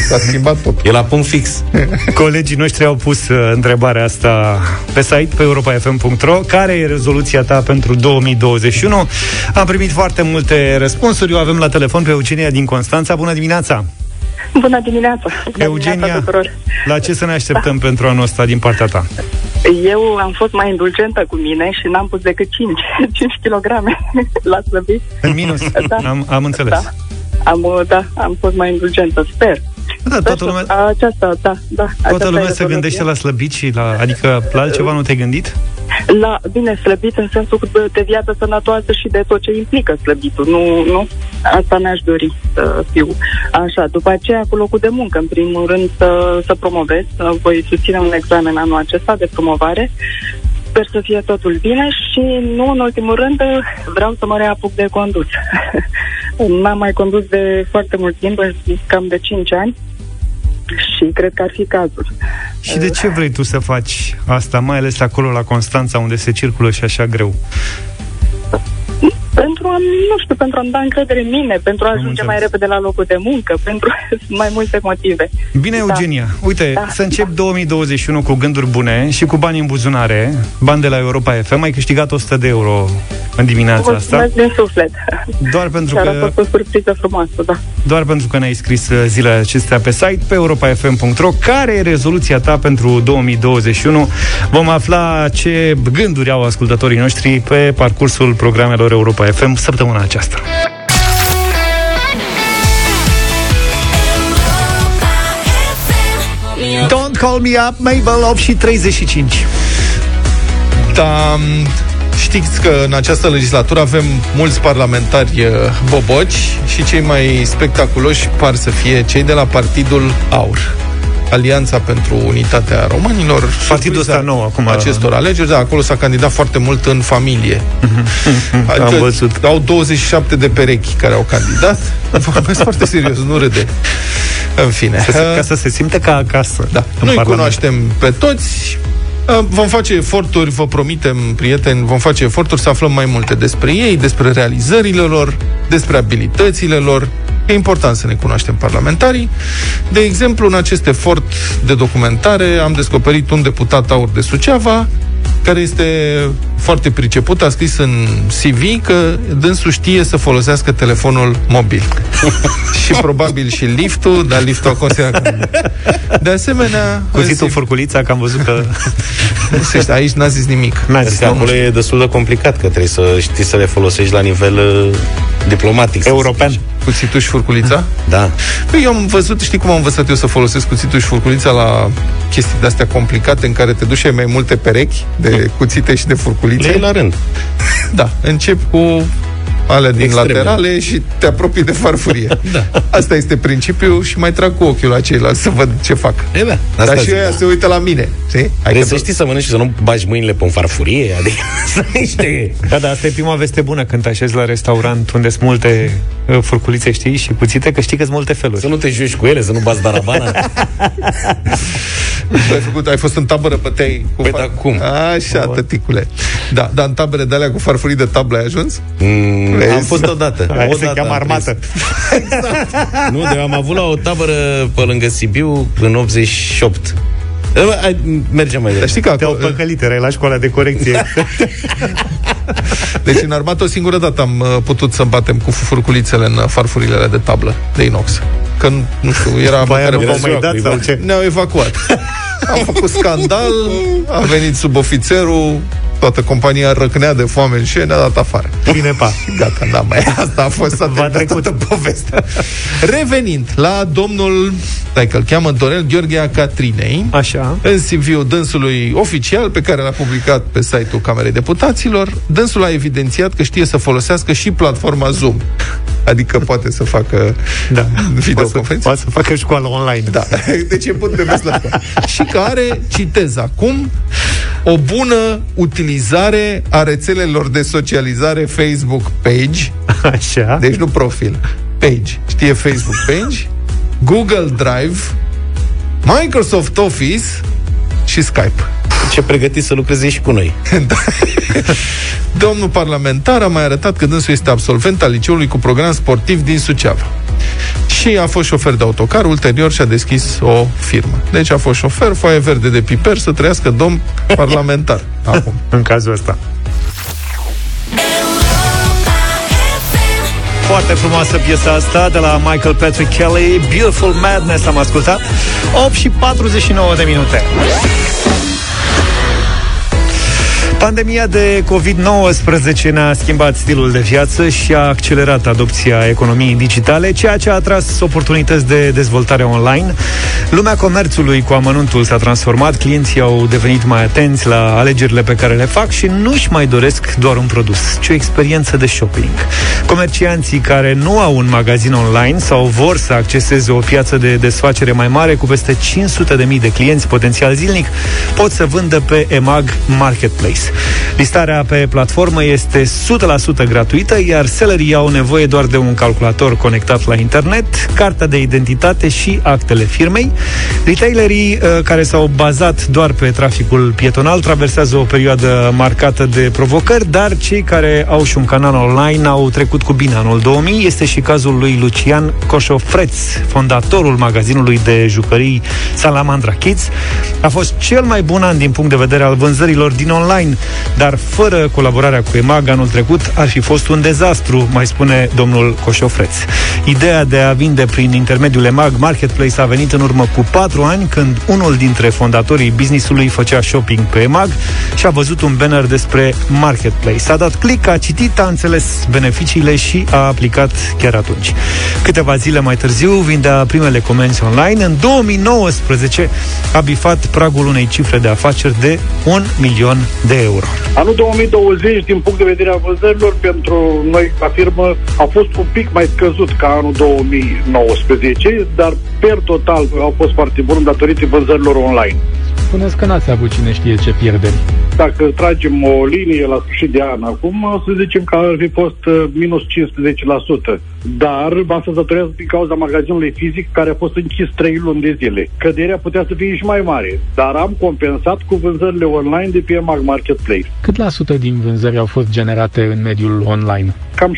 S-a schimbat tot. E la punct fix. [laughs] Colegii noștri au pus uh, întrebarea asta pe site, pe europafm.ro. Care e rezoluția ta pentru 2021? Am primit foarte multe răspunsuri. Eu avem la telefon pe Eugenia din Constanța. Bună dimineața! Bună dimineața! Bună Eugenia, dimineața la ce să ne așteptăm da. pentru anul ăsta din partea ta? Eu am fost mai indulgentă cu mine și n-am pus decât 5, 5 kg la slăbit. În minus, da. am, am înțeles. Da. Am, uh, da, am fost mai indulgentă, sper. Da, toată lumea, aceasta, da, da, toată lumea se gândește la slăbit și la, adică la altceva nu te-ai gândit? La, bine, slăbit în sensul de viață sănătoasă și de tot ce implică slăbitul. Nu, nu, asta mi-aș dori să fiu. Așa, după aceea cu locul de muncă, în primul rând să, să promovez. Voi susține un examen anul acesta de promovare Sper să fie totul bine și nu în ultimul rând vreau să mă reapuc de condus. [laughs] N-am mai condus de foarte mult timp, cam de 5 ani și cred că ar fi cazul. Și de ce vrei tu să faci asta, mai ales acolo la Constanța, unde se circulă și așa greu? Pentru a, nu știu, pentru a-mi da încredere în mine, pentru a ajunge înțeles. mai repede la locul de muncă, pentru [laughs] mai multe motive. Bine, da. Eugenia. Uite, da. să încep da. 2021 cu gânduri bune și cu bani în buzunare, bani de la Europa FM. Ai câștigat 100 de euro în dimineața Mulțumesc asta. din suflet. Doar pentru Chiar că... a fost o surpriză frumoasă, da. Doar pentru că ne-ai scris uh, zilele acestea pe site, pe europafm.ro. Care e rezoluția ta pentru 2021? Vom afla ce gânduri au ascultătorii noștri pe parcursul programelor Europa FM săptămâna aceasta. Don't call me up, Mabel, 8 și 35. Da, Știți că în această legislatură avem mulți parlamentari uh, boboci și cei mai spectaculoși par să fie cei de la Partidul AUR. Alianța pentru Unitatea Românilor. Partidul ăsta nou acum. Acestor alegeri, da, acolo s-a candidat foarte mult în familie. [laughs] adică Am văzut. Au 27 de perechi care au candidat. [laughs] Vorbesc foarte serios, nu râde. În fine. Ca să, ca să se simte ca acasă. Da. Noi cunoaștem pe toți, Vom face eforturi, vă promitem, prieteni, vom face eforturi să aflăm mai multe despre ei, despre realizările lor, despre abilitățile lor. E important să ne cunoaștem parlamentarii. De exemplu, în acest efort de documentare am descoperit un deputat aur de Suceava care este foarte priceput, a scris în CV că dânsul știe să folosească telefonul mobil. [laughs] și probabil și liftul, dar liftul a considerat De asemenea... Cuțitul furculița, că am văzut că... aici n-a zis nimic. N-a zis, acolo e destul de complicat, că trebuie să știi să le folosești la nivel uh, diplomatic. European. Cuțitul și furculița? Da. Păi eu am învățat, știi cum am învățat eu să folosesc cuțitul și furculița la chestii de-astea complicate în care te duci mai multe perechi de cuțite și de furculițe? Le la rând. Da, încep cu alea din Extreme. laterale și te apropii de farfurie. [laughs] da. Asta este principiul și mai trag cu ochiul la ceilalți să văd ce fac. E, da. Asta Dar și ăia se uită la mine. Știi? Trebuie să știi să mănânci și să nu bagi mâinile pe o farfurie. Adică [laughs] să niște... Da, da, asta e prima veste bună când te așezi la restaurant unde sunt multe uh, furculițe, știi, și cuțite, că știi că sunt multe feluri. Să nu te joci cu ele, să nu bați darabana. [laughs] ai, făcut, ai fost în tabără pe tei cu păi, far... da, cum? Așa, tăticule. Da, dar în tabere de alea cu farfurii de tablă ai ajuns? Mm, Vezi? Am fost odată. Aia odată se cheamă armată. exact. nu, de am avut la o tabără pe lângă Sibiu în 88. Mergem mai departe. Dar știi că te-au păcălit, erai la școala de corecție. [laughs] deci în armată o singură dată am uh, putut să batem cu furculițele în farfurile de tablă de inox. Că, nu știu, era... Baia nu mai dat sau ce? Ne-au evacuat. Am făcut scandal, a venit subofițerul, toată compania răcnea de foame și ne-a dat afară. Bine, pa. Gata, da, mai [laughs] asta a fost să toată povestea. Revenind la domnul, stai că îl cheamă Dorel Gheorghea Catrinei. Așa. În CV-ul dânsului oficial pe care l-a publicat pe site-ul Camerei Deputaților, dânsul a evidențiat că știe să folosească și platforma Zoom. Adică poate să facă da. videoconferințe. Poate să facă școală online. Da. [laughs] Deci e bun de mers la Și care, citez acum, o bună utilizare a rețelelor de socializare Facebook page. Așa. Deci nu profil. Page. Știe Facebook page? Google Drive, Microsoft Office și Skype. Ce pregătit să lucreze și cu noi. [laughs] da. Domnul parlamentar a mai arătat că dânsul este absolvent al liceului cu program sportiv din Suceava. Și a fost șofer de autocar, ulterior și-a deschis o firmă. Deci a fost șofer, foaie verde de piper, să trăiască domn parlamentar. [laughs] Acum. În cazul ăsta. Foarte frumoasă piesa asta de la Michael Patrick Kelly Beautiful Madness am ascultat 8 și 49 de minute Pandemia de COVID-19 ne-a schimbat stilul de viață și a accelerat adopția economiei digitale, ceea ce a atras oportunități de dezvoltare online. Lumea comerțului cu amănuntul s-a transformat, clienții au devenit mai atenți la alegerile pe care le fac și nu-și mai doresc doar un produs, ci o experiență de shopping. Comercianții care nu au un magazin online sau vor să acceseze o piață de desfacere mai mare cu peste 500.000 de clienți potențial zilnic, pot să vândă pe EMAG Marketplace. Listarea pe platformă este 100% gratuită, iar sellerii au nevoie doar de un calculator conectat la internet, cartea de identitate și actele firmei. Retailerii uh, care s-au bazat doar pe traficul pietonal traversează o perioadă marcată de provocări, dar cei care au și un canal online au trecut cu bine anul 2000. Este și cazul lui Lucian Coșofreț, fondatorul magazinului de jucării Salamandra Kids. A fost cel mai bun an din punct de vedere al vânzărilor din online dar fără colaborarea cu EMAG anul trecut ar fi fost un dezastru, mai spune domnul Coșofreț. Ideea de a vinde prin intermediul EMAG Marketplace a venit în urmă cu patru ani, când unul dintre fondatorii businessului făcea shopping pe EMAG și a văzut un banner despre Marketplace. A dat click, a citit, a înțeles beneficiile și a aplicat chiar atunci. Câteva zile mai târziu vindea primele comenzi online. În 2019 a bifat pragul unei cifre de afaceri de un milion de euro euro. Anul 2020, din punct de vedere a vânzărilor, pentru noi ca firmă a fost un pic mai scăzut ca anul 2019, dar per total au fost foarte bun datorită vânzărilor online. Spuneți că n-ați avut cine știe ce pierderi. Dacă tragem o linie la sfârșit de an acum, să zicem că ar fi fost uh, minus 15%. Dar asta se datorează din cauza magazinului fizic care a fost închis 3 luni de zile. Căderea putea să fie și mai mare, dar am compensat cu vânzările online de pe Mag Marketplace. Cât la sută din vânzări au fost generate în mediul online? Cam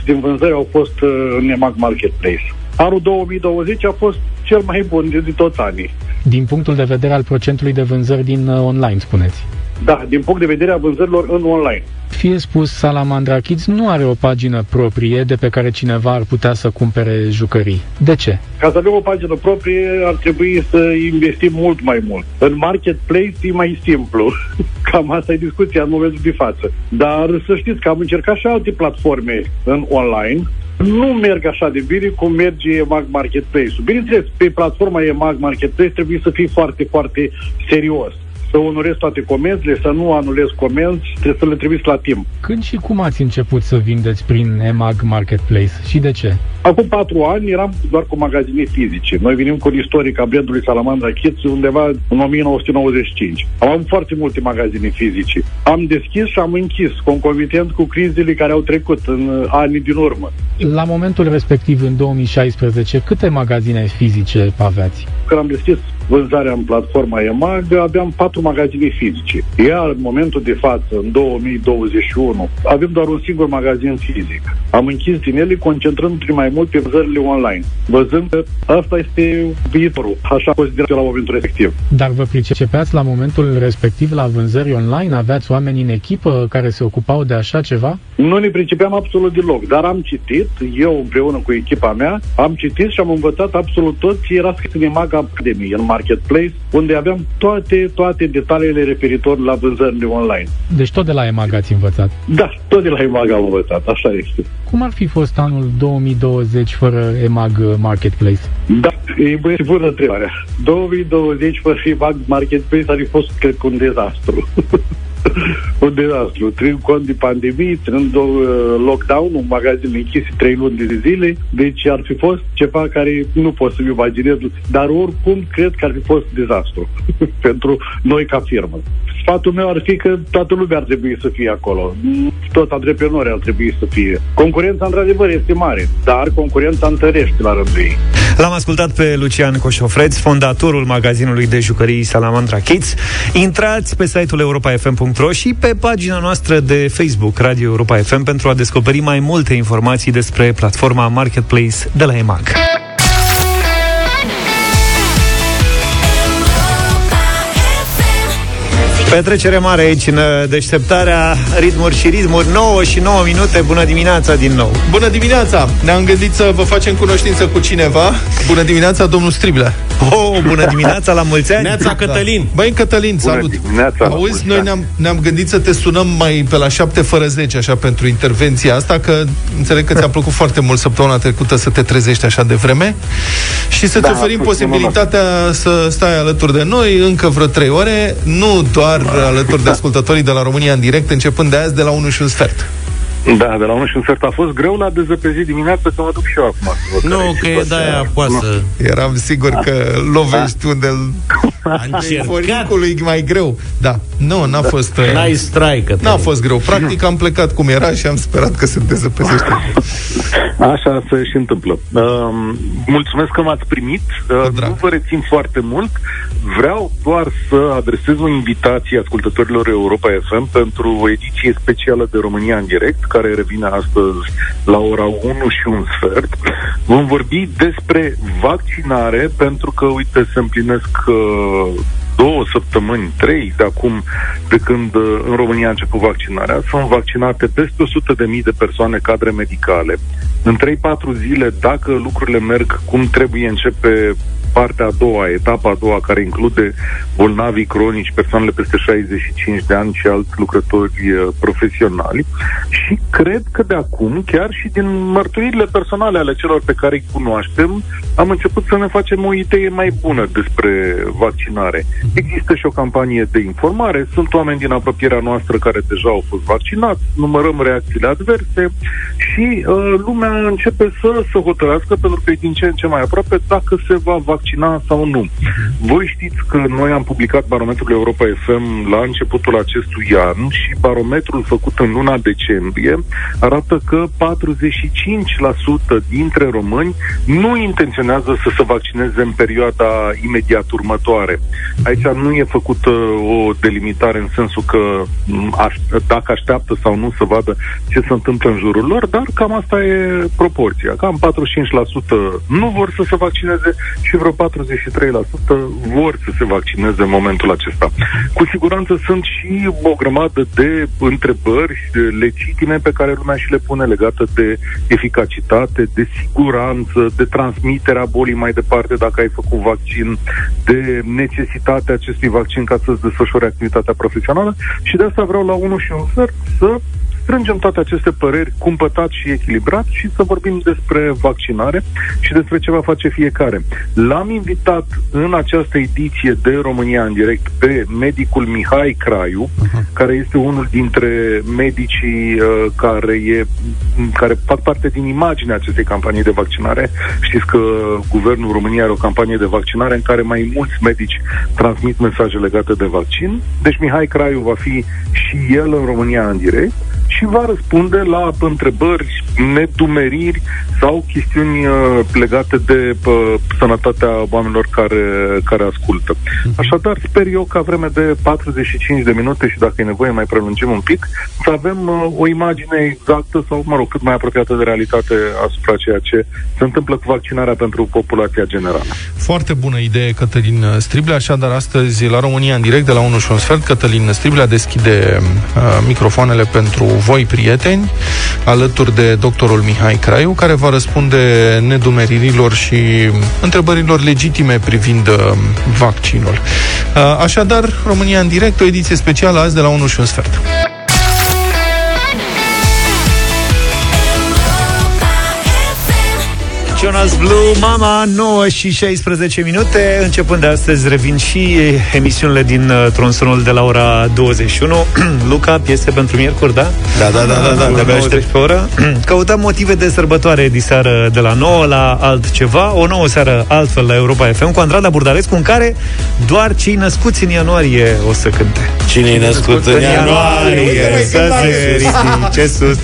70% din vânzări au fost uh, în Mag Marketplace. Anul 2020 a fost cel mai bun din toți anii. Din punctul de vedere al procentului de vânzări din uh, online, spuneți? Da, din punct de vedere a vânzărilor în online. Fie spus, Salamandra Kids nu are o pagină proprie de pe care cineva ar putea să cumpere jucării. De ce? Ca să avem o pagină proprie, ar trebui să investim mult mai mult. În marketplace e mai simplu. [laughs] Cam asta e discuția în momentul de față. Dar să știți că am încercat și alte platforme în online nu merg așa de bine cum merge EMAG Marketplace-ul. Bineînțeles, pe platforma EMAG Marketplace trebuie să fii foarte, foarte serios să onorezi toate comenzile, să nu anulezi comenzi, trebuie să le trimiți la timp. Când și cum ați început să vindeți prin EMAG Marketplace și de ce? Acum patru ani eram doar cu magazine fizice. Noi venim cu istoric a brandului Salamandra Kids undeva în 1995. Am avut foarte multe magazine fizice. Am deschis și am închis, concomitent cu crizele care au trecut în anii din urmă. La momentul respectiv, în 2016, câte magazine fizice aveați? Când am deschis vânzarea în platforma EMAG, aveam patru magazine fizice. Iar în momentul de față, în 2021, avem doar un singur magazin fizic. Am închis din ele concentrându-ne mai mult pe vânzările online, văzând că asta este viitorul, așa considerat la momentul respectiv. Dar vă pricepeați la momentul respectiv la vânzări online? Aveați oameni în echipă care se ocupau de așa ceva? Nu ne pricepeam absolut deloc, dar am citit, eu împreună cu echipa mea, am citit și am învățat absolut tot ce era scris în EMAG Academy, în Marketplace, unde aveam toate, toate detaliile referitor la vânzările online. Deci tot de la EMAG ați învățat? Da, tot de la EMAG am învățat, așa este. Cum ar fi fost anul 2020 fără EMAG Marketplace? Da, e bună întrebarea. 2020 fără EMAG Marketplace ar fi fost, cred, un dezastru. [laughs] [laughs] un dezastru. Ținând cont de pandemie, ținând uh, lockdown, un magazin închis trei luni de zile, deci ar fi fost ceva care nu pot să-mi imaginez, dar oricum cred că ar fi fost dezastru [laughs] pentru noi ca firmă. Sfatul meu ar fi că toată lumea ar trebui să fie acolo. Toți antreprenorii ar trebui să fie. Concurența, într-adevăr, este mare, dar concurența întărește la rândul ei. L-am ascultat pe Lucian Coșofreț, fondatorul magazinului de jucării Salamandra Kids. Intrați pe site-ul europa.fm.ro și pe pagina noastră de Facebook Radio Europa FM pentru a descoperi mai multe informații despre platforma Marketplace de la EMAG. Petrecere mare aici în uh, deșteptarea ritmuri și ritmuri 9 și 9 minute, bună dimineața din nou. Bună dimineața, ne-am gândit să vă facem cunoștință cu cineva. Bună dimineața, domnul Striblea. Oh, bună dimineața, la mulți ani. Neața Cătălin. Da. Băi, Cătălin, bună salut. dimineața, Auzi, noi ne-am, ne-am gândit să te sunăm mai pe la 7 fără 10 Așa, pentru intervenția asta Că înțeleg că ți-a plăcut foarte mult săptămâna trecută Să te trezești așa de vreme Și să-ți da, oferim posibilitatea să stai alături de noi Încă vreo 3 ore Nu doar doar alături de ascultătorii de la România în direct, începând de azi de la 1 și un sfert. Da, de la 1 și un sfert a fost greu la dezăpezit dimineața să mă duc și eu acum. Nu, că e de-aia poasă. Eram sigur că lovești da. unde Foricul e mai greu. Da, nu, n-a fost... Uh, N-ai strike. N-a fost greu. Practic am plecat cum era și am sperat că se dezăpezește. [laughs] Așa se și întâmplă. Uh, mulțumesc că m-ați primit. Uh, nu vă rețin foarte mult. Vreau doar să adresez o invitație ascultătorilor Europa FM pentru o ediție specială de România în direct, care revine astăzi la ora 1 și un sfert. Vom vorbi despre vaccinare, pentru că, uite, se împlinesc uh, două săptămâni, trei de acum, de când uh, în România a început vaccinarea, sunt vaccinate peste 100.000 de mii de persoane cadre medicale. În 3-4 zile, dacă lucrurile merg cum trebuie, începe partea a doua, etapa a doua, care include bolnavii cronici, persoanele peste 65 de ani și alți lucrători uh, profesionali. Și cred că de acum, chiar și din mărturirile personale ale celor pe care îi cunoaștem, am început să ne facem o idee mai bună despre vaccinare. Există și o campanie de informare, sunt oameni din apropierea noastră care deja au fost vaccinați, numărăm reacțiile adverse și uh, lumea începe să se hotărască, pentru că e din ce în ce mai aproape, dacă se va vaccina sau nu. Voi știți că noi am publicat barometrul Europa FM la începutul acestui an și barometrul făcut în luna decembrie arată că 45% dintre români nu intenționează să se vaccineze în perioada imediat următoare. Aici nu e făcută o delimitare în sensul că aș, dacă așteaptă sau nu să vadă ce se întâmplă în jurul lor, dar cam asta e proporția. Cam 45% nu vor să se vaccineze și vreo 43% vor să se vaccineze în momentul acesta. Cu siguranță sunt și o grămadă de întrebări legitime pe care lumea și le pune legată de eficacitate, de siguranță, de transmiterea bolii mai departe dacă ai făcut vaccin, de necesitatea acestui vaccin ca să-ți desfășori activitatea profesională și de asta vreau la unul și un sfert să strângem toate aceste păreri cumpătat și echilibrat și să vorbim despre vaccinare și despre ce va face fiecare. L-am invitat în această ediție de România în direct pe medicul Mihai Craiu, uh-huh. care este unul dintre medicii uh, care, e, care fac parte din imaginea acestei campanii de vaccinare. Știți că Guvernul României are o campanie de vaccinare în care mai mulți medici transmit mesaje legate de vaccin. Deci Mihai Craiu va fi și el în România în direct și va răspunde la întrebări, nedumeriri sau chestiuni uh, legate de uh, sănătatea oamenilor care, care ascultă. Mhm. Așadar, sper eu ca vreme de 45 de minute și dacă e nevoie mai prelungim un pic, să avem uh, o imagine exactă sau, mă rog, cât mai apropiată de realitate asupra ceea ce se întâmplă cu vaccinarea pentru populația generală. Foarte bună idee, Cătălin Striblea, așadar astăzi la România în direct de la 1 și un sfert, Cătălin Striblea deschide uh, microfoanele pentru voi, prieteni, alături de doctorul Mihai Craiu, care va răspunde nedumeririlor și întrebărilor legitime privind uh, vaccinul. Uh, așadar, România în direct, o ediție specială azi de la 1 și un sfert. Jonas Blue, Mama, 9 și 16 minute. Începând de astăzi revin și emisiunile din uh, tronsonul de la ora 21. [clears throat] Luca, piese pentru miercuri, da? Da, da, da, da, da, de-abia aștept pe oră. [clears throat] Căutăm motive de sărbătoare diseară de la 9 la altceva. O nouă seară altfel la Europa FM cu Andrada Burdalescu, în care doar cei născuți în ianuarie o să cânte. Cine e născut în ianuarie să se ridice sus.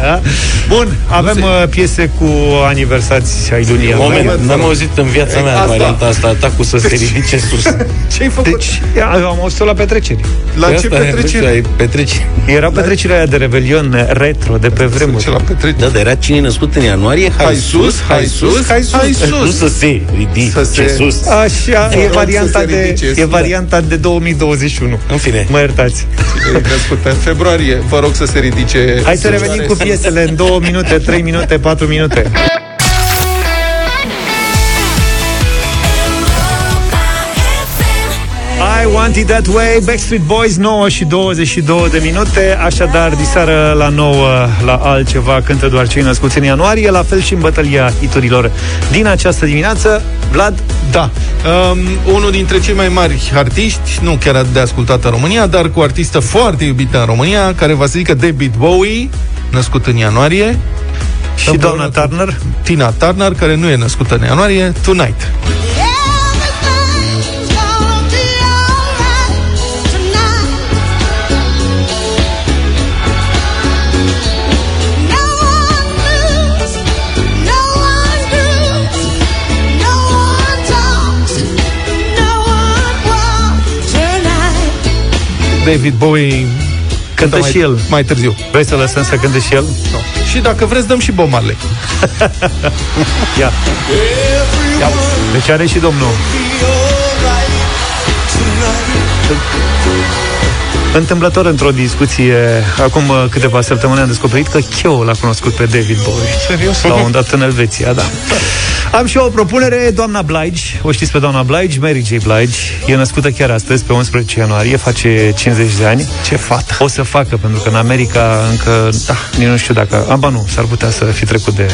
[laughs] Bun, avem uh, piese cu aniversare lăsați ai lunii Moment, n-am auzit în viața mea asta. varianta asta, atacul să se deci- ridice sus. [laughs] Ce-ai făcut? Deci, am auzit la petreceri. La ce petreceri? Petreceri. Era petrecerea aia de revelion retro de pe vremuri. La petreceri. Da, dar era cine născut în ianuarie? Hai sus, hai sus, hai sus. Hai sus. Nu să se ridice sus. Așa, e varianta de e varianta de 2021. În fine. Mă iertați. Născut în februarie. Vă rog să se ridice. Hai să revenim cu piesele în 2 minute, 3 minute, 4 minute. Want It That Way Backstreet Boys 9 și 22 de minute. Așadar, diseară la 9 La altceva cântă doar cei născuți în ianuarie La fel și în bătălia hiturilor Din această dimineață. Vlad? Da, um, unul dintre cei mai mari artiști Nu chiar de ascultat în România Dar cu artistă foarte iubită în România Care va să zică David Bowie Născut în ianuarie. Și doamna Turner? Tina Turner, care nu e născută în ianuarie Tonight David Bowie Cântă mai, și el. Mai târziu. Vrei să lăsăm să cânte și el? No. Și dacă vreți, dăm și Bob Marley. [laughs] Ia. Ia. Deci are și domnul. Întâmplător într-o discuție, acum câteva săptămâni am descoperit că Cheo l-a cunoscut pe David Bowie. Serios? La un dat în Elveția, da. Am și o propunere, doamna Blige, o știți pe doamna Blige, Mary J. Blige, e născută chiar astăzi, pe 11 ianuarie, face 50 de ani. Ce fată! O să facă, pentru că în America încă, da, nici nu știu dacă, amba nu, s-ar putea să fi trecut de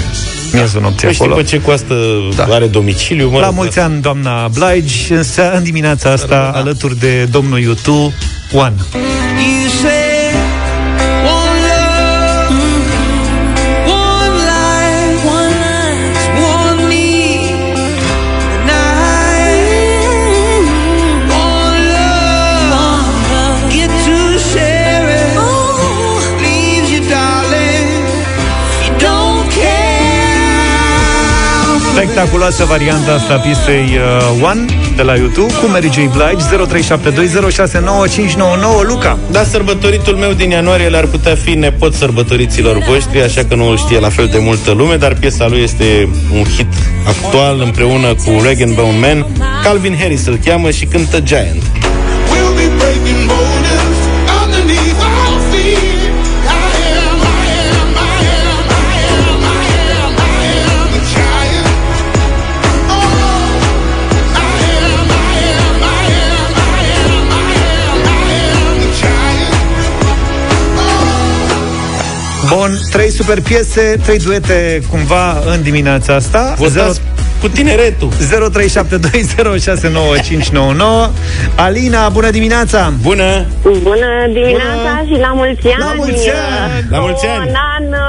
miezul nopții Păi acolo. știi pe ce coastă Da. are domiciliu? Mă La rog, mulți ani, doamna Blige, în, sea- în dimineața asta, alături de domnul YouTube, One. 雨水 Spectaculoasă varianta asta a pistei uh, One de la YouTube cu Mary J. Blige 0372069599 Luca. Da, sărbătoritul meu din ianuarie l-ar putea fi nepot sărbătoriților voștri, așa că nu îl știe la fel de multă lume, dar piesa lui este un hit actual împreună cu Rag and Bone Man. Calvin Harris îl cheamă și cântă Giant. Trei super piese, trei duete cumva în dimineața asta. Votați cu tineretul. 0372069599 Alina, bună dimineața! Bună! Bună dimineața Bună! și la mulți ani! La mulți ani! La mulți ani!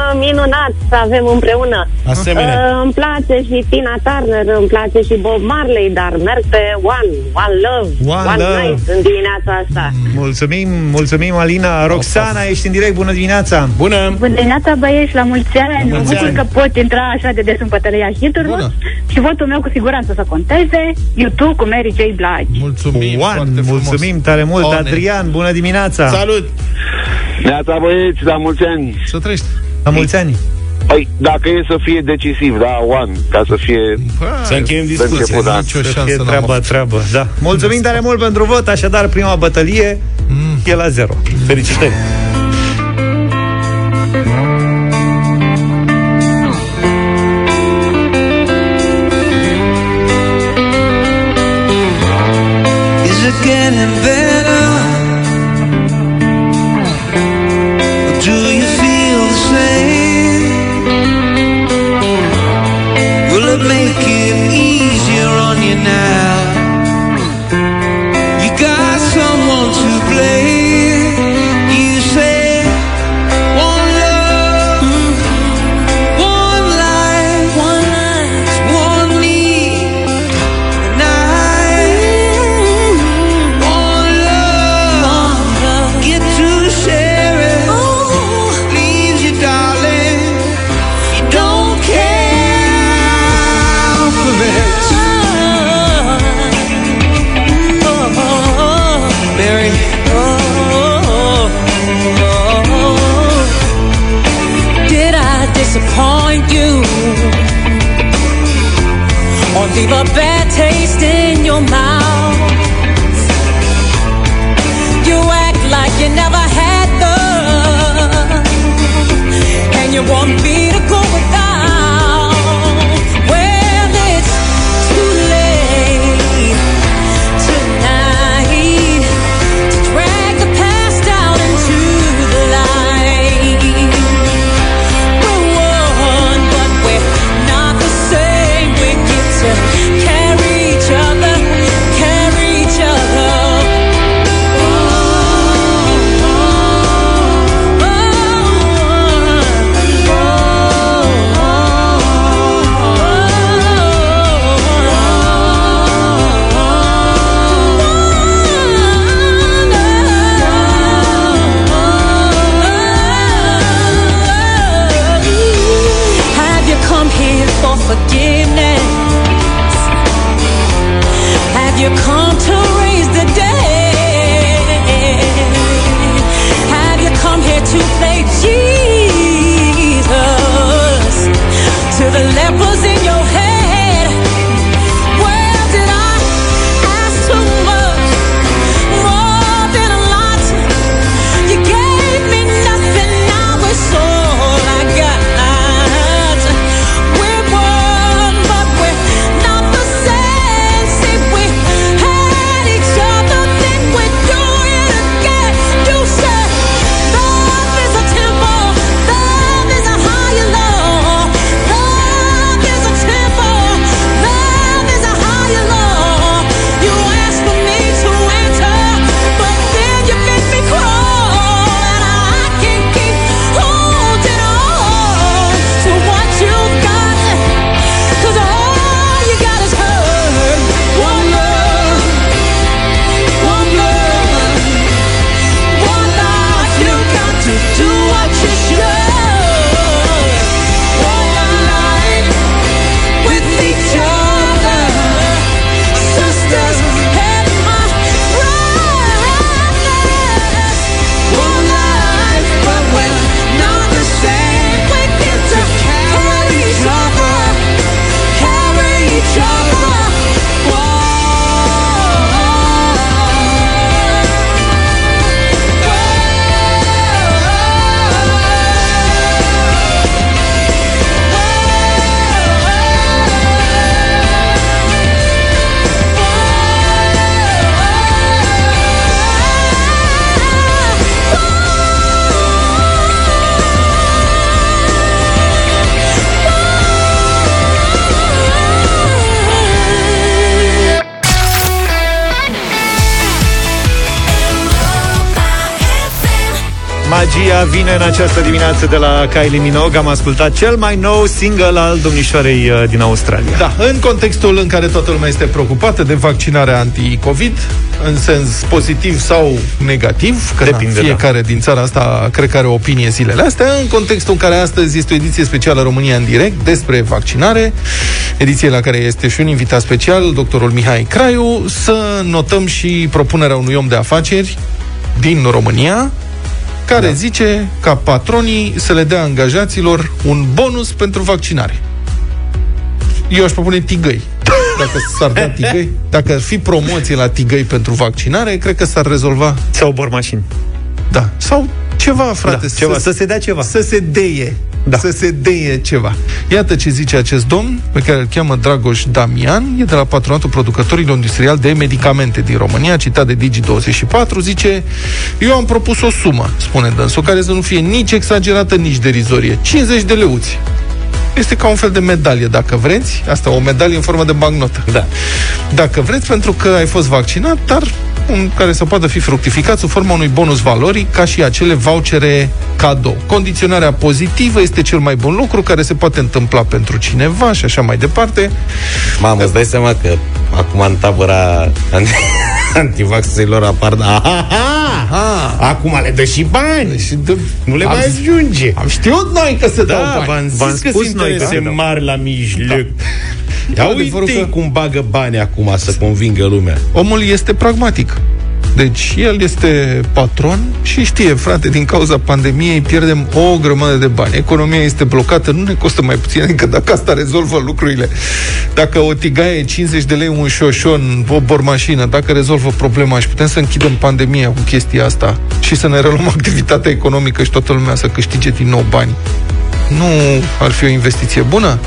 Un an uh, minunat să avem împreună! Asemenea. Uh, îmi place și Tina Turner, îmi place și Bob Marley, dar merg pe One, One Love, One One, Love. Night în dimineața asta. Mulțumim, mulțumim Alina Roxana, ești în direct, bună dimineața Bună! Bună dimineața, băieți, la mulți ani. Mă mulți bucur ani. că pot intra așa de des în bătălia hiturilor Bună. și votul meu cu siguranță să conteze. YouTube cu Mary J. Blige. Mulțumim One, foarte frumos. mulțumim tare mult One. Adrian, bună dimineața Salut! Neața băieți, la mulți ani. Să trăiești. La mulți ani Păi, dacă e să fie decisiv, da, one, ca să fie... Să încheiem Să discuția. început, da. Nici o Să șansă fie n-am treaba, avut. treabă, da Mulțumim tare mult pentru vot, așadar prima bătălie e la zero Felicitări! Is it getting better? Această dimineață de la Kylie Minogue. Am ascultat cel mai nou single al domnișoarei uh, din Australia. Da, în contextul în care toată lumea este preocupată de vaccinarea anti-COVID, în sens pozitiv sau negativ, că Depinde, na, fiecare din țara asta cred că are o opinie zilele astea, în contextul în care astăzi este o ediție specială România în direct despre vaccinare, ediție la care este și un invitat special, doctorul Mihai Craiu, să notăm și propunerea unui om de afaceri din România, care da. zice ca patronii să le dea angajaților un bonus pentru vaccinare. Eu aș propune tigăi. Dacă s-ar da tigăi, dacă ar fi promoție la tigăi pentru vaccinare, cred că s-ar rezolva. Sau bormașini. Da. Sau ceva, frate. Da, ceva, să se dea ceva. Să se deie. Da. Să se deie ceva. Iată ce zice acest domn, pe care îl cheamă Dragoș Damian, e de la Patronatul Producătorilor Industrial de Medicamente din România, citat de Digi24, zice Eu am propus o sumă, spune dânsul, care să nu fie nici exagerată, nici derizorie. 50 de leuți. Este ca un fel de medalie, dacă vreți. Asta, o medalie în formă de bancnotă. Da. Dacă vreți, pentru că ai fost vaccinat, dar un, care să poată fi fructificat sub forma unui bonus valoric, ca și acele vouchere cadou. Condiționarea pozitivă este cel mai bun lucru care se poate întâmpla pentru cineva și așa mai departe. Mamă, îți dai seama că acum în tabăra anti- [laughs] antivaxerilor apar... Aha, aha, acum le dă și bani. Și de, Nu le am, mai ajunge. am știut noi că se dau Da, bani. v-am V-am zis că spus sunt noi că interese se dau. mari la mijloc. Da. Ia Adevărul uite că- cum bagă bani acum să convingă lumea. Omul este pragmatic. Deci el este patron și știe, frate, din cauza pandemiei pierdem o grămadă de bani. Economia este blocată, nu ne costă mai puțin decât dacă asta rezolvă lucrurile. Dacă o tigaie e 50 de lei, un șoșon, o bormașină, dacă rezolvă problema și putem să închidem pandemia cu chestia asta și să ne reluăm [laughs] activitatea economică și toată lumea să câștige din nou bani, nu ar fi o investiție bună?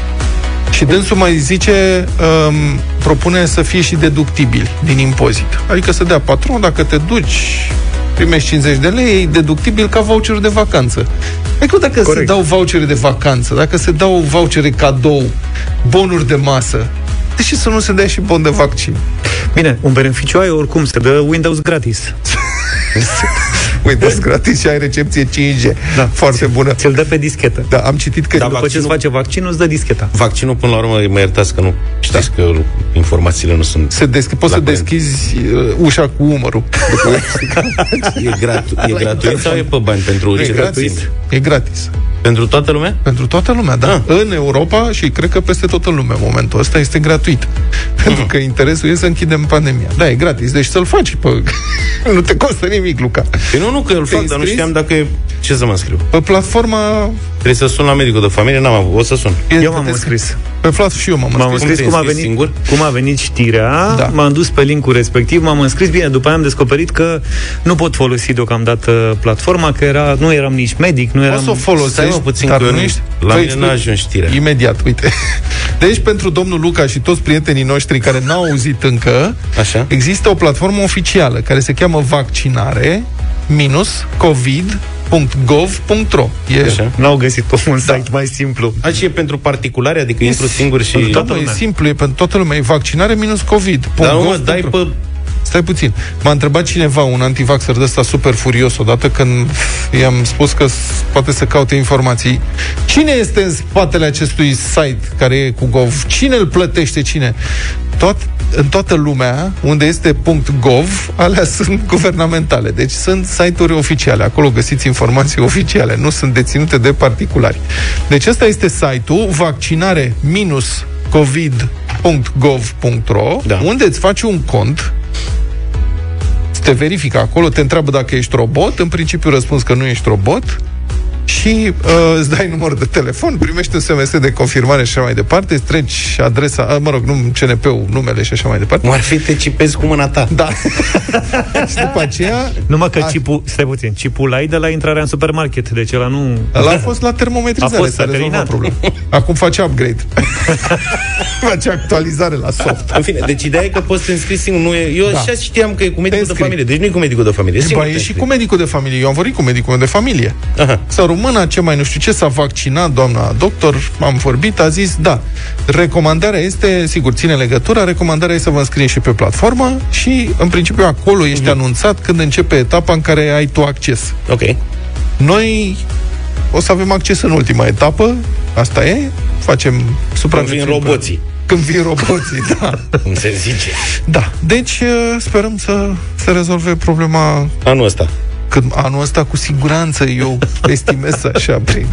Și dânsul mai zice, um, propune să fie și deductibili din impozit. Adică să dea patron, dacă te duci, primești 50 de lei, e deductibil ca voucher de vacanță. Adică dacă Corect. se dau vouchere de vacanță, dacă se dau vouchere cadou, bonuri de masă, de ce să nu se dea și bon de vaccin? Bine, un beneficiu ai oricum, se dă Windows gratis. [laughs] [laughs] Windows gratis și ai recepție 5G. Da. Foarte bună. Ți-l dă pe dischetă. Da, am citit că... Da, După ce vaccinul- îți face vaccinul, îți dă discheta. Vaccinul, până la urmă, mă iertați că nu știți că informațiile nu sunt... se desch- poți la să curent. deschizi uh, ușa cu umărul. [laughs] E, gratu- e gratuit sau e pe bani pentru Nu, e cetățeni? gratis. E gratis. Pentru toată lumea? Pentru toată lumea, da. Ah. În Europa și cred că peste toată lumea în momentul ăsta este gratuit. [laughs] Pentru că interesul e să închidem pandemia. Da, e gratis. Deci să-l faci. Pe... [laughs] nu te costă nimic, Luca. Păi nu, nu, că îl fac, dar nu înscris? știam dacă e... Ce să mă înscriu? Pe platforma... Trebuie să sun la medicul de familie? N-am avut, o să sun. e- Eu m-am te- înscris. Pe platformă și eu m-am M-am înscris. înscris te-ai cum a, înscris venit, singur? cum a venit știrea, Da. m-am dus pe linkul respectiv, m-am înscris bine, după aia am descoperit că nu pot folosi deocamdată platforma, că era, nu eram nici medic, nu eram... Poți să o folosești, Stai, mă, puțin, dar că nu nu- ești... la Vă mine n-a ajuns știrea. Imediat, uite. Deci, pentru domnul Luca și toți prietenii noștri care n-au auzit încă, Așa? există o platformă oficială care se cheamă vaccinare minus covid.gov.ro. E Așa. N-au găsit un site mai simplu. Aici e pentru particulare, adică intru singur și... pentru Da, toată mă, e lumea. simplu, e pentru toată lumea. E vaccinare minus covid. Dar nu mă, dai pe... Stai puțin. M-a întrebat cineva, un antivaxer de ăsta super furios, odată când i-am spus că s- poate să caute informații. Cine este în spatele acestui site care e cu gov? Cine îl plătește? Cine? Tot, în toată lumea, unde este .gov, alea [laughs] sunt guvernamentale. Deci sunt site-uri oficiale. Acolo găsiți informații [laughs] oficiale. Nu sunt deținute de particulari. Deci ăsta este site-ul vaccinare minus covid.gov.ro Da. unde îți faci un cont te verifică acolo, te întreabă dacă ești robot, în principiu răspunzi că nu ești robot și uh, îți dai număr de telefon, primești un SMS de confirmare și așa mai departe, îți treci adresa, uh, mă rog, nu CNP-ul, numele și așa mai departe. Cum ar fi te cipezi cu mâna ta. Da. [laughs] și după aceea, Numai că chipul, stai puțin, chipul l-ai de la intrarea în supermarket, deci ăla nu... ăla a fost la termometrizare, A fost, s-a s-a rezolvat terminat. problema. Acum face upgrade. [laughs] face actualizare la soft. În fine, deci ideea e că poți să te înscrii singur. Nu e, eu Da. așa știam că e cu medicul de înscrii. familie. Deci nu e cu medicul de familie. Ba, singur e te și cu înscrii. medicul de familie. Eu am vorbit cu medicul meu de familie. Aha. Să română ce mai nu știu ce s-a vaccinat doamna doctor, am vorbit, a zis da. Recomandarea este, sigur, ține legătura, recomandarea este să vă înscrieți și pe platformă și în principiu acolo ești anunțat când începe etapa în care ai tu acces. Ok. Noi o să avem acces în ultima etapă, asta e, facem supraviețuiri. vin roboții. Când vin roboții, [laughs] da. Cum se zice. Da, deci uh, sperăm să se rezolve problema Anul ăsta. Când anul ăsta cu siguranță eu estimez așa prin.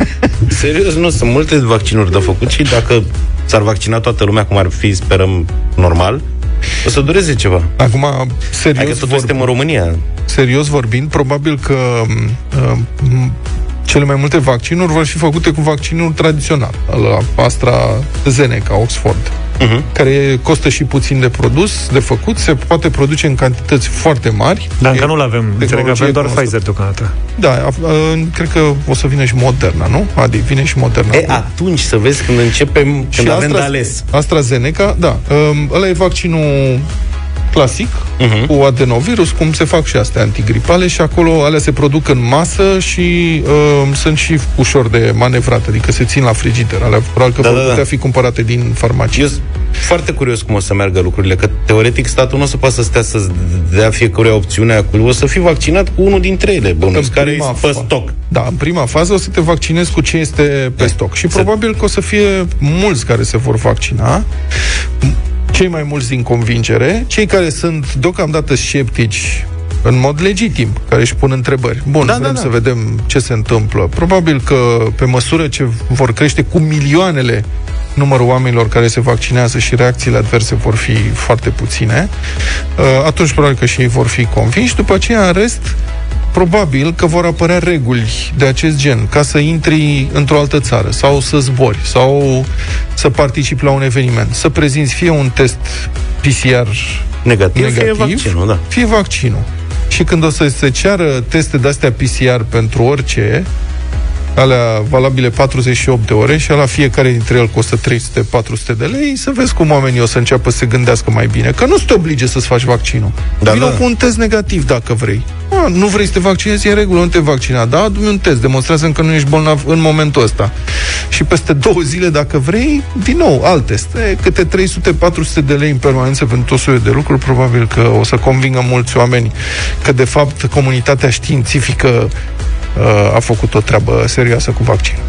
[laughs] Serios, nu, sunt multe vaccinuri de făcut și dacă s-ar vaccina toată lumea, cum ar fi, sperăm, normal, o să dureze ceva. Acum, Adică serios, totul suntem în România. serios vorbind, probabil că uh, m, cele mai multe vaccinuri vor fi făcute cu vaccinul tradițional, la AstraZeneca, Oxford, Uh-huh. care costă și puțin de produs, de făcut, se poate produce în cantități foarte mari. Dar încă E nu l-avem. Înțeleg că tehnologie avem doar cunoscută. Pfizer deocamdată. Da, a, a, cred că o să vină și Moderna, nu? Adi, vine și Moderna. E, atunci să vezi când începem, când avem de ales. AstraZeneca, da. Um, ăla e vaccinul clasic, Mhm. cu adenovirus, cum se fac și astea antigripale și acolo alea se produc în masă și um, sunt și ușor de manevrat, adică se țin la frigider. Alea probabil că Da, vor da, da. putea fi cumpărate din farmacie. Eu sunt foarte curios cum o să meargă lucrurile, că teoretic statul nu o să poată să stea să dea fiecare opțiune acolo, o să fii vaccinat cu unul dintre ele, bănuiesc, care e prima pe fa- stoc. Da, în prima fază o să te vaccinezi cu ce este pe stoc. Și probabil că o să fie mulți care se vor vaccina, cei mai mulți din convingere, cei care sunt deocamdată sceptici în mod legitim, care își pun întrebări. Bun, Da, da, vrem da, da, da. să vedem ce se întâmplă. Probabil că pe măsură ce vor crește cu milioanele numărul oamenilor care se vaccinează și reacțiile adverse vor fi foarte puține, uh, atunci probabil că și ei vor fi convinși. După aceea, în rest, probabil că vor apărea reguli de acest gen, ca să intri într-o altă țară, sau să zbori, sau să participi la un eveniment, să prezinți fie un test PCR Negativ, negativ fie vaccinul, da. fie vaccinul. Și când o să se ceară teste de-astea PCR pentru orice, alea valabile 48 de ore și la fiecare dintre el costă 300-400 de lei, să vezi cum oamenii o să înceapă să se gândească mai bine. Că nu te oblige să-ți faci vaccinul. Da, Vino da. cu un test negativ dacă vrei. A, nu vrei să te vaccinezi, e în regulă, nu te vaccina. Da, adu un test, demonstrează că nu ești bolnav în momentul ăsta. Și peste două zile, dacă vrei, din nou, alt test. E, câte 300-400 de lei în permanență pentru tot soiul de lucruri, probabil că o să convingă mulți oameni că, de fapt, comunitatea științifică uh, a făcut o treabă serioasă cu vaccinul.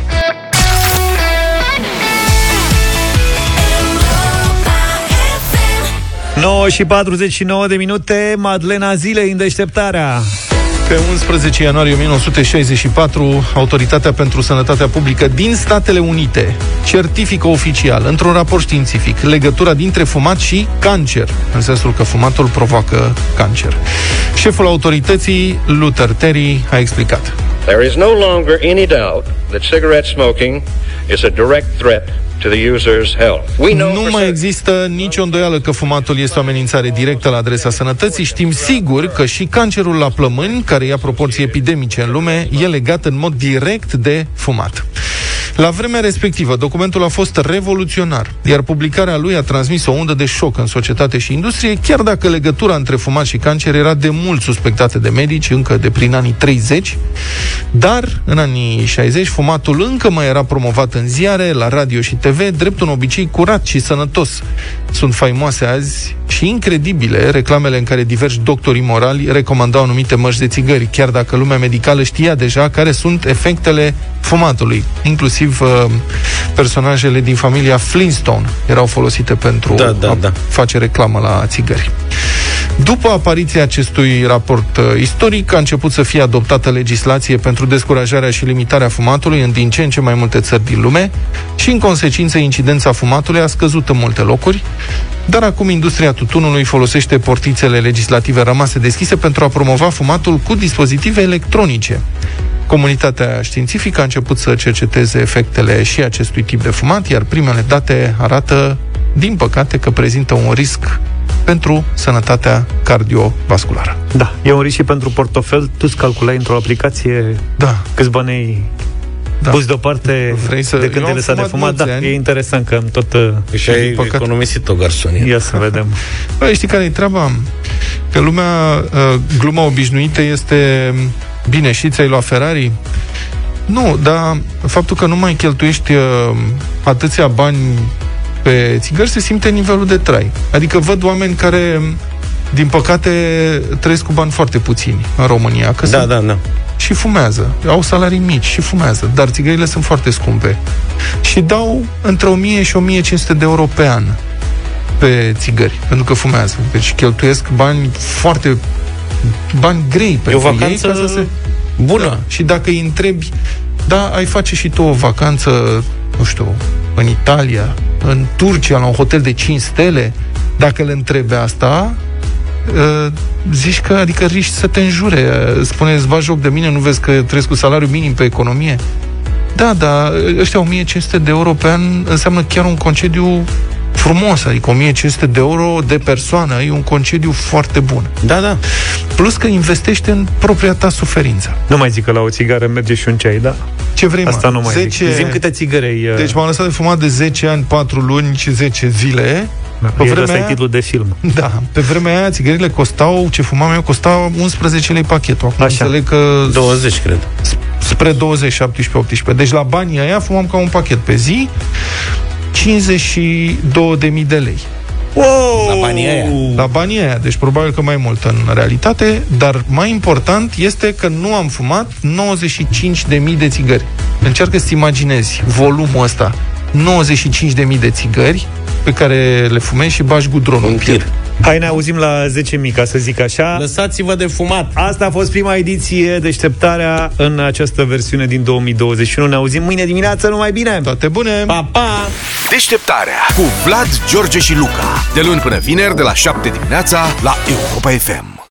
9 și 49 de minute, Madlena Zilei în deșteptarea. Pe 11 ianuarie 1964, Autoritatea pentru Sănătatea Publică din Statele Unite certifică oficial, într-un raport științific, legătura dintre fumat și cancer, în sensul că fumatul provoacă cancer. Șeful autorității, Luther Terry, a explicat. There is no longer any doubt that cigarette smoking is a direct threat to the user's health. We know Nu for mai certain- există nicio îndoială că fumatul este o amenințare directă la adresa sănătății. Știm sigur că și cancerul la plămâni, care ia proporții epidemice în lume, e legat în mod direct de fumat. La vremea respectivă, documentul a fost revoluționar, iar publicarea lui a transmis o undă de șoc în societate și industrie, chiar dacă legătura între fumat și cancer era de mult suspectată de medici, încă de prin anii 30, dar în anii 60 fumatul încă mai era promovat în ziare, la radio și TV, drept un obicei curat și sănătos. Sunt faimoase azi și incredibile reclamele în care diversi doctori morali recomandau anumite măști de țigări, chiar dacă lumea medicală știa deja care sunt efectele fumatului. Inclusiv uh, personajele din familia Flintstone erau folosite pentru Da, da, a da. face reclamă la țigări. După apariția acestui raport uh, istoric, a început să fie adoptată legislație pentru descurajarea și limitarea fumatului în din ce în ce mai multe țări din lume și, în consecință, incidența fumatului a scăzut în multe locuri, dar acum industria tutunului folosește portițele legislative rămase deschise pentru a promova fumatul cu dispozitive electronice. Comunitatea științifică a început să cerceteze efectele și acestui tip de fumat, iar primele date arată, din păcate, că prezintă un risc pentru sănătatea cardiovasculară. Da, e un risc și pentru portofel. Tu îți calculai într-o aplicație da. câți bani ai da. pus deoparte Vrei să- de când Eu te am lăsat de fumat fumat. Da, mulți ani. e interesant că am tot... uh, Și ai economisit o garsonie. Ia să vedem. [laughs] Bă, știi care e treaba? Că lumea, uh, gluma obișnuită este bine, și ți-ai luat Ferrari? Nu, dar faptul că nu mai cheltuiești uh, atâția bani pe țigări se simte nivelul de trai. Adică văd oameni care din păcate trăiesc cu bani foarte puțini în România. Că Da, sunt da, da. și fumează. Au salarii mici și fumează, dar țigările sunt foarte scumpe. Și dau între 1000 și 1500 de euro pe an pe țigări, pentru că fumează. Deci cheltuiesc bani foarte bani grei pentru o vacanță ei ca să se... bună. Da. Și dacă îi întrebi, da, ai face și tu o vacanță, nu știu, în Italia, în Turcia, la un hotel de 5 stele, dacă le întrebi asta, uh, zici că, adică riști să te înjure. Uh, Spune, îți bagi joc de mine, nu vezi că trăiesc cu salariu minim pe economie? Da, dar ăștia 1500 de euro pe an înseamnă chiar un concediu frumos, adică 1500 de euro de persoană, e un concediu foarte bun. Da, da. Plus că investește în propria ta suferință. Nu mai zic că la o țigară merge și un ceai, da? Ce vrei, mă? Asta nu mai 10... 10... zic. Zim câte țigări ai... uh, Deci m-am lăsat de fumat de 10 ani, 4 luni și 10 zile. Da, e, ăsta e titlul de film. Da, pe vremea aia țigările costau, ce fumam eu, costau 11 lei pachetul. Acum Așa. înțeleg că 20, cred. spre 20, 17, 18. Deci la banii aia fumam ca un pachet pe zi, 52.000 de lei. Wow! La banii aia. La banii aia, deci probabil că mai mult în realitate, dar mai important este că nu am fumat 95.000 de țigări. Încearcă să-ți imaginezi volumul ăsta. 95.000 de țigări pe care le fumezi și bagi gudronul în piept. Hai ne auzim la 10.000, ca să zic așa. Lăsați-vă de fumat. Asta a fost prima ediție, deșteptarea în această versiune din 2021. Ne auzim mâine dimineață, numai bine! Toate bune! Pa, pa! Deșteptarea cu Vlad, George și Luca. De luni până vineri, de la 7 dimineața, la Europa FM.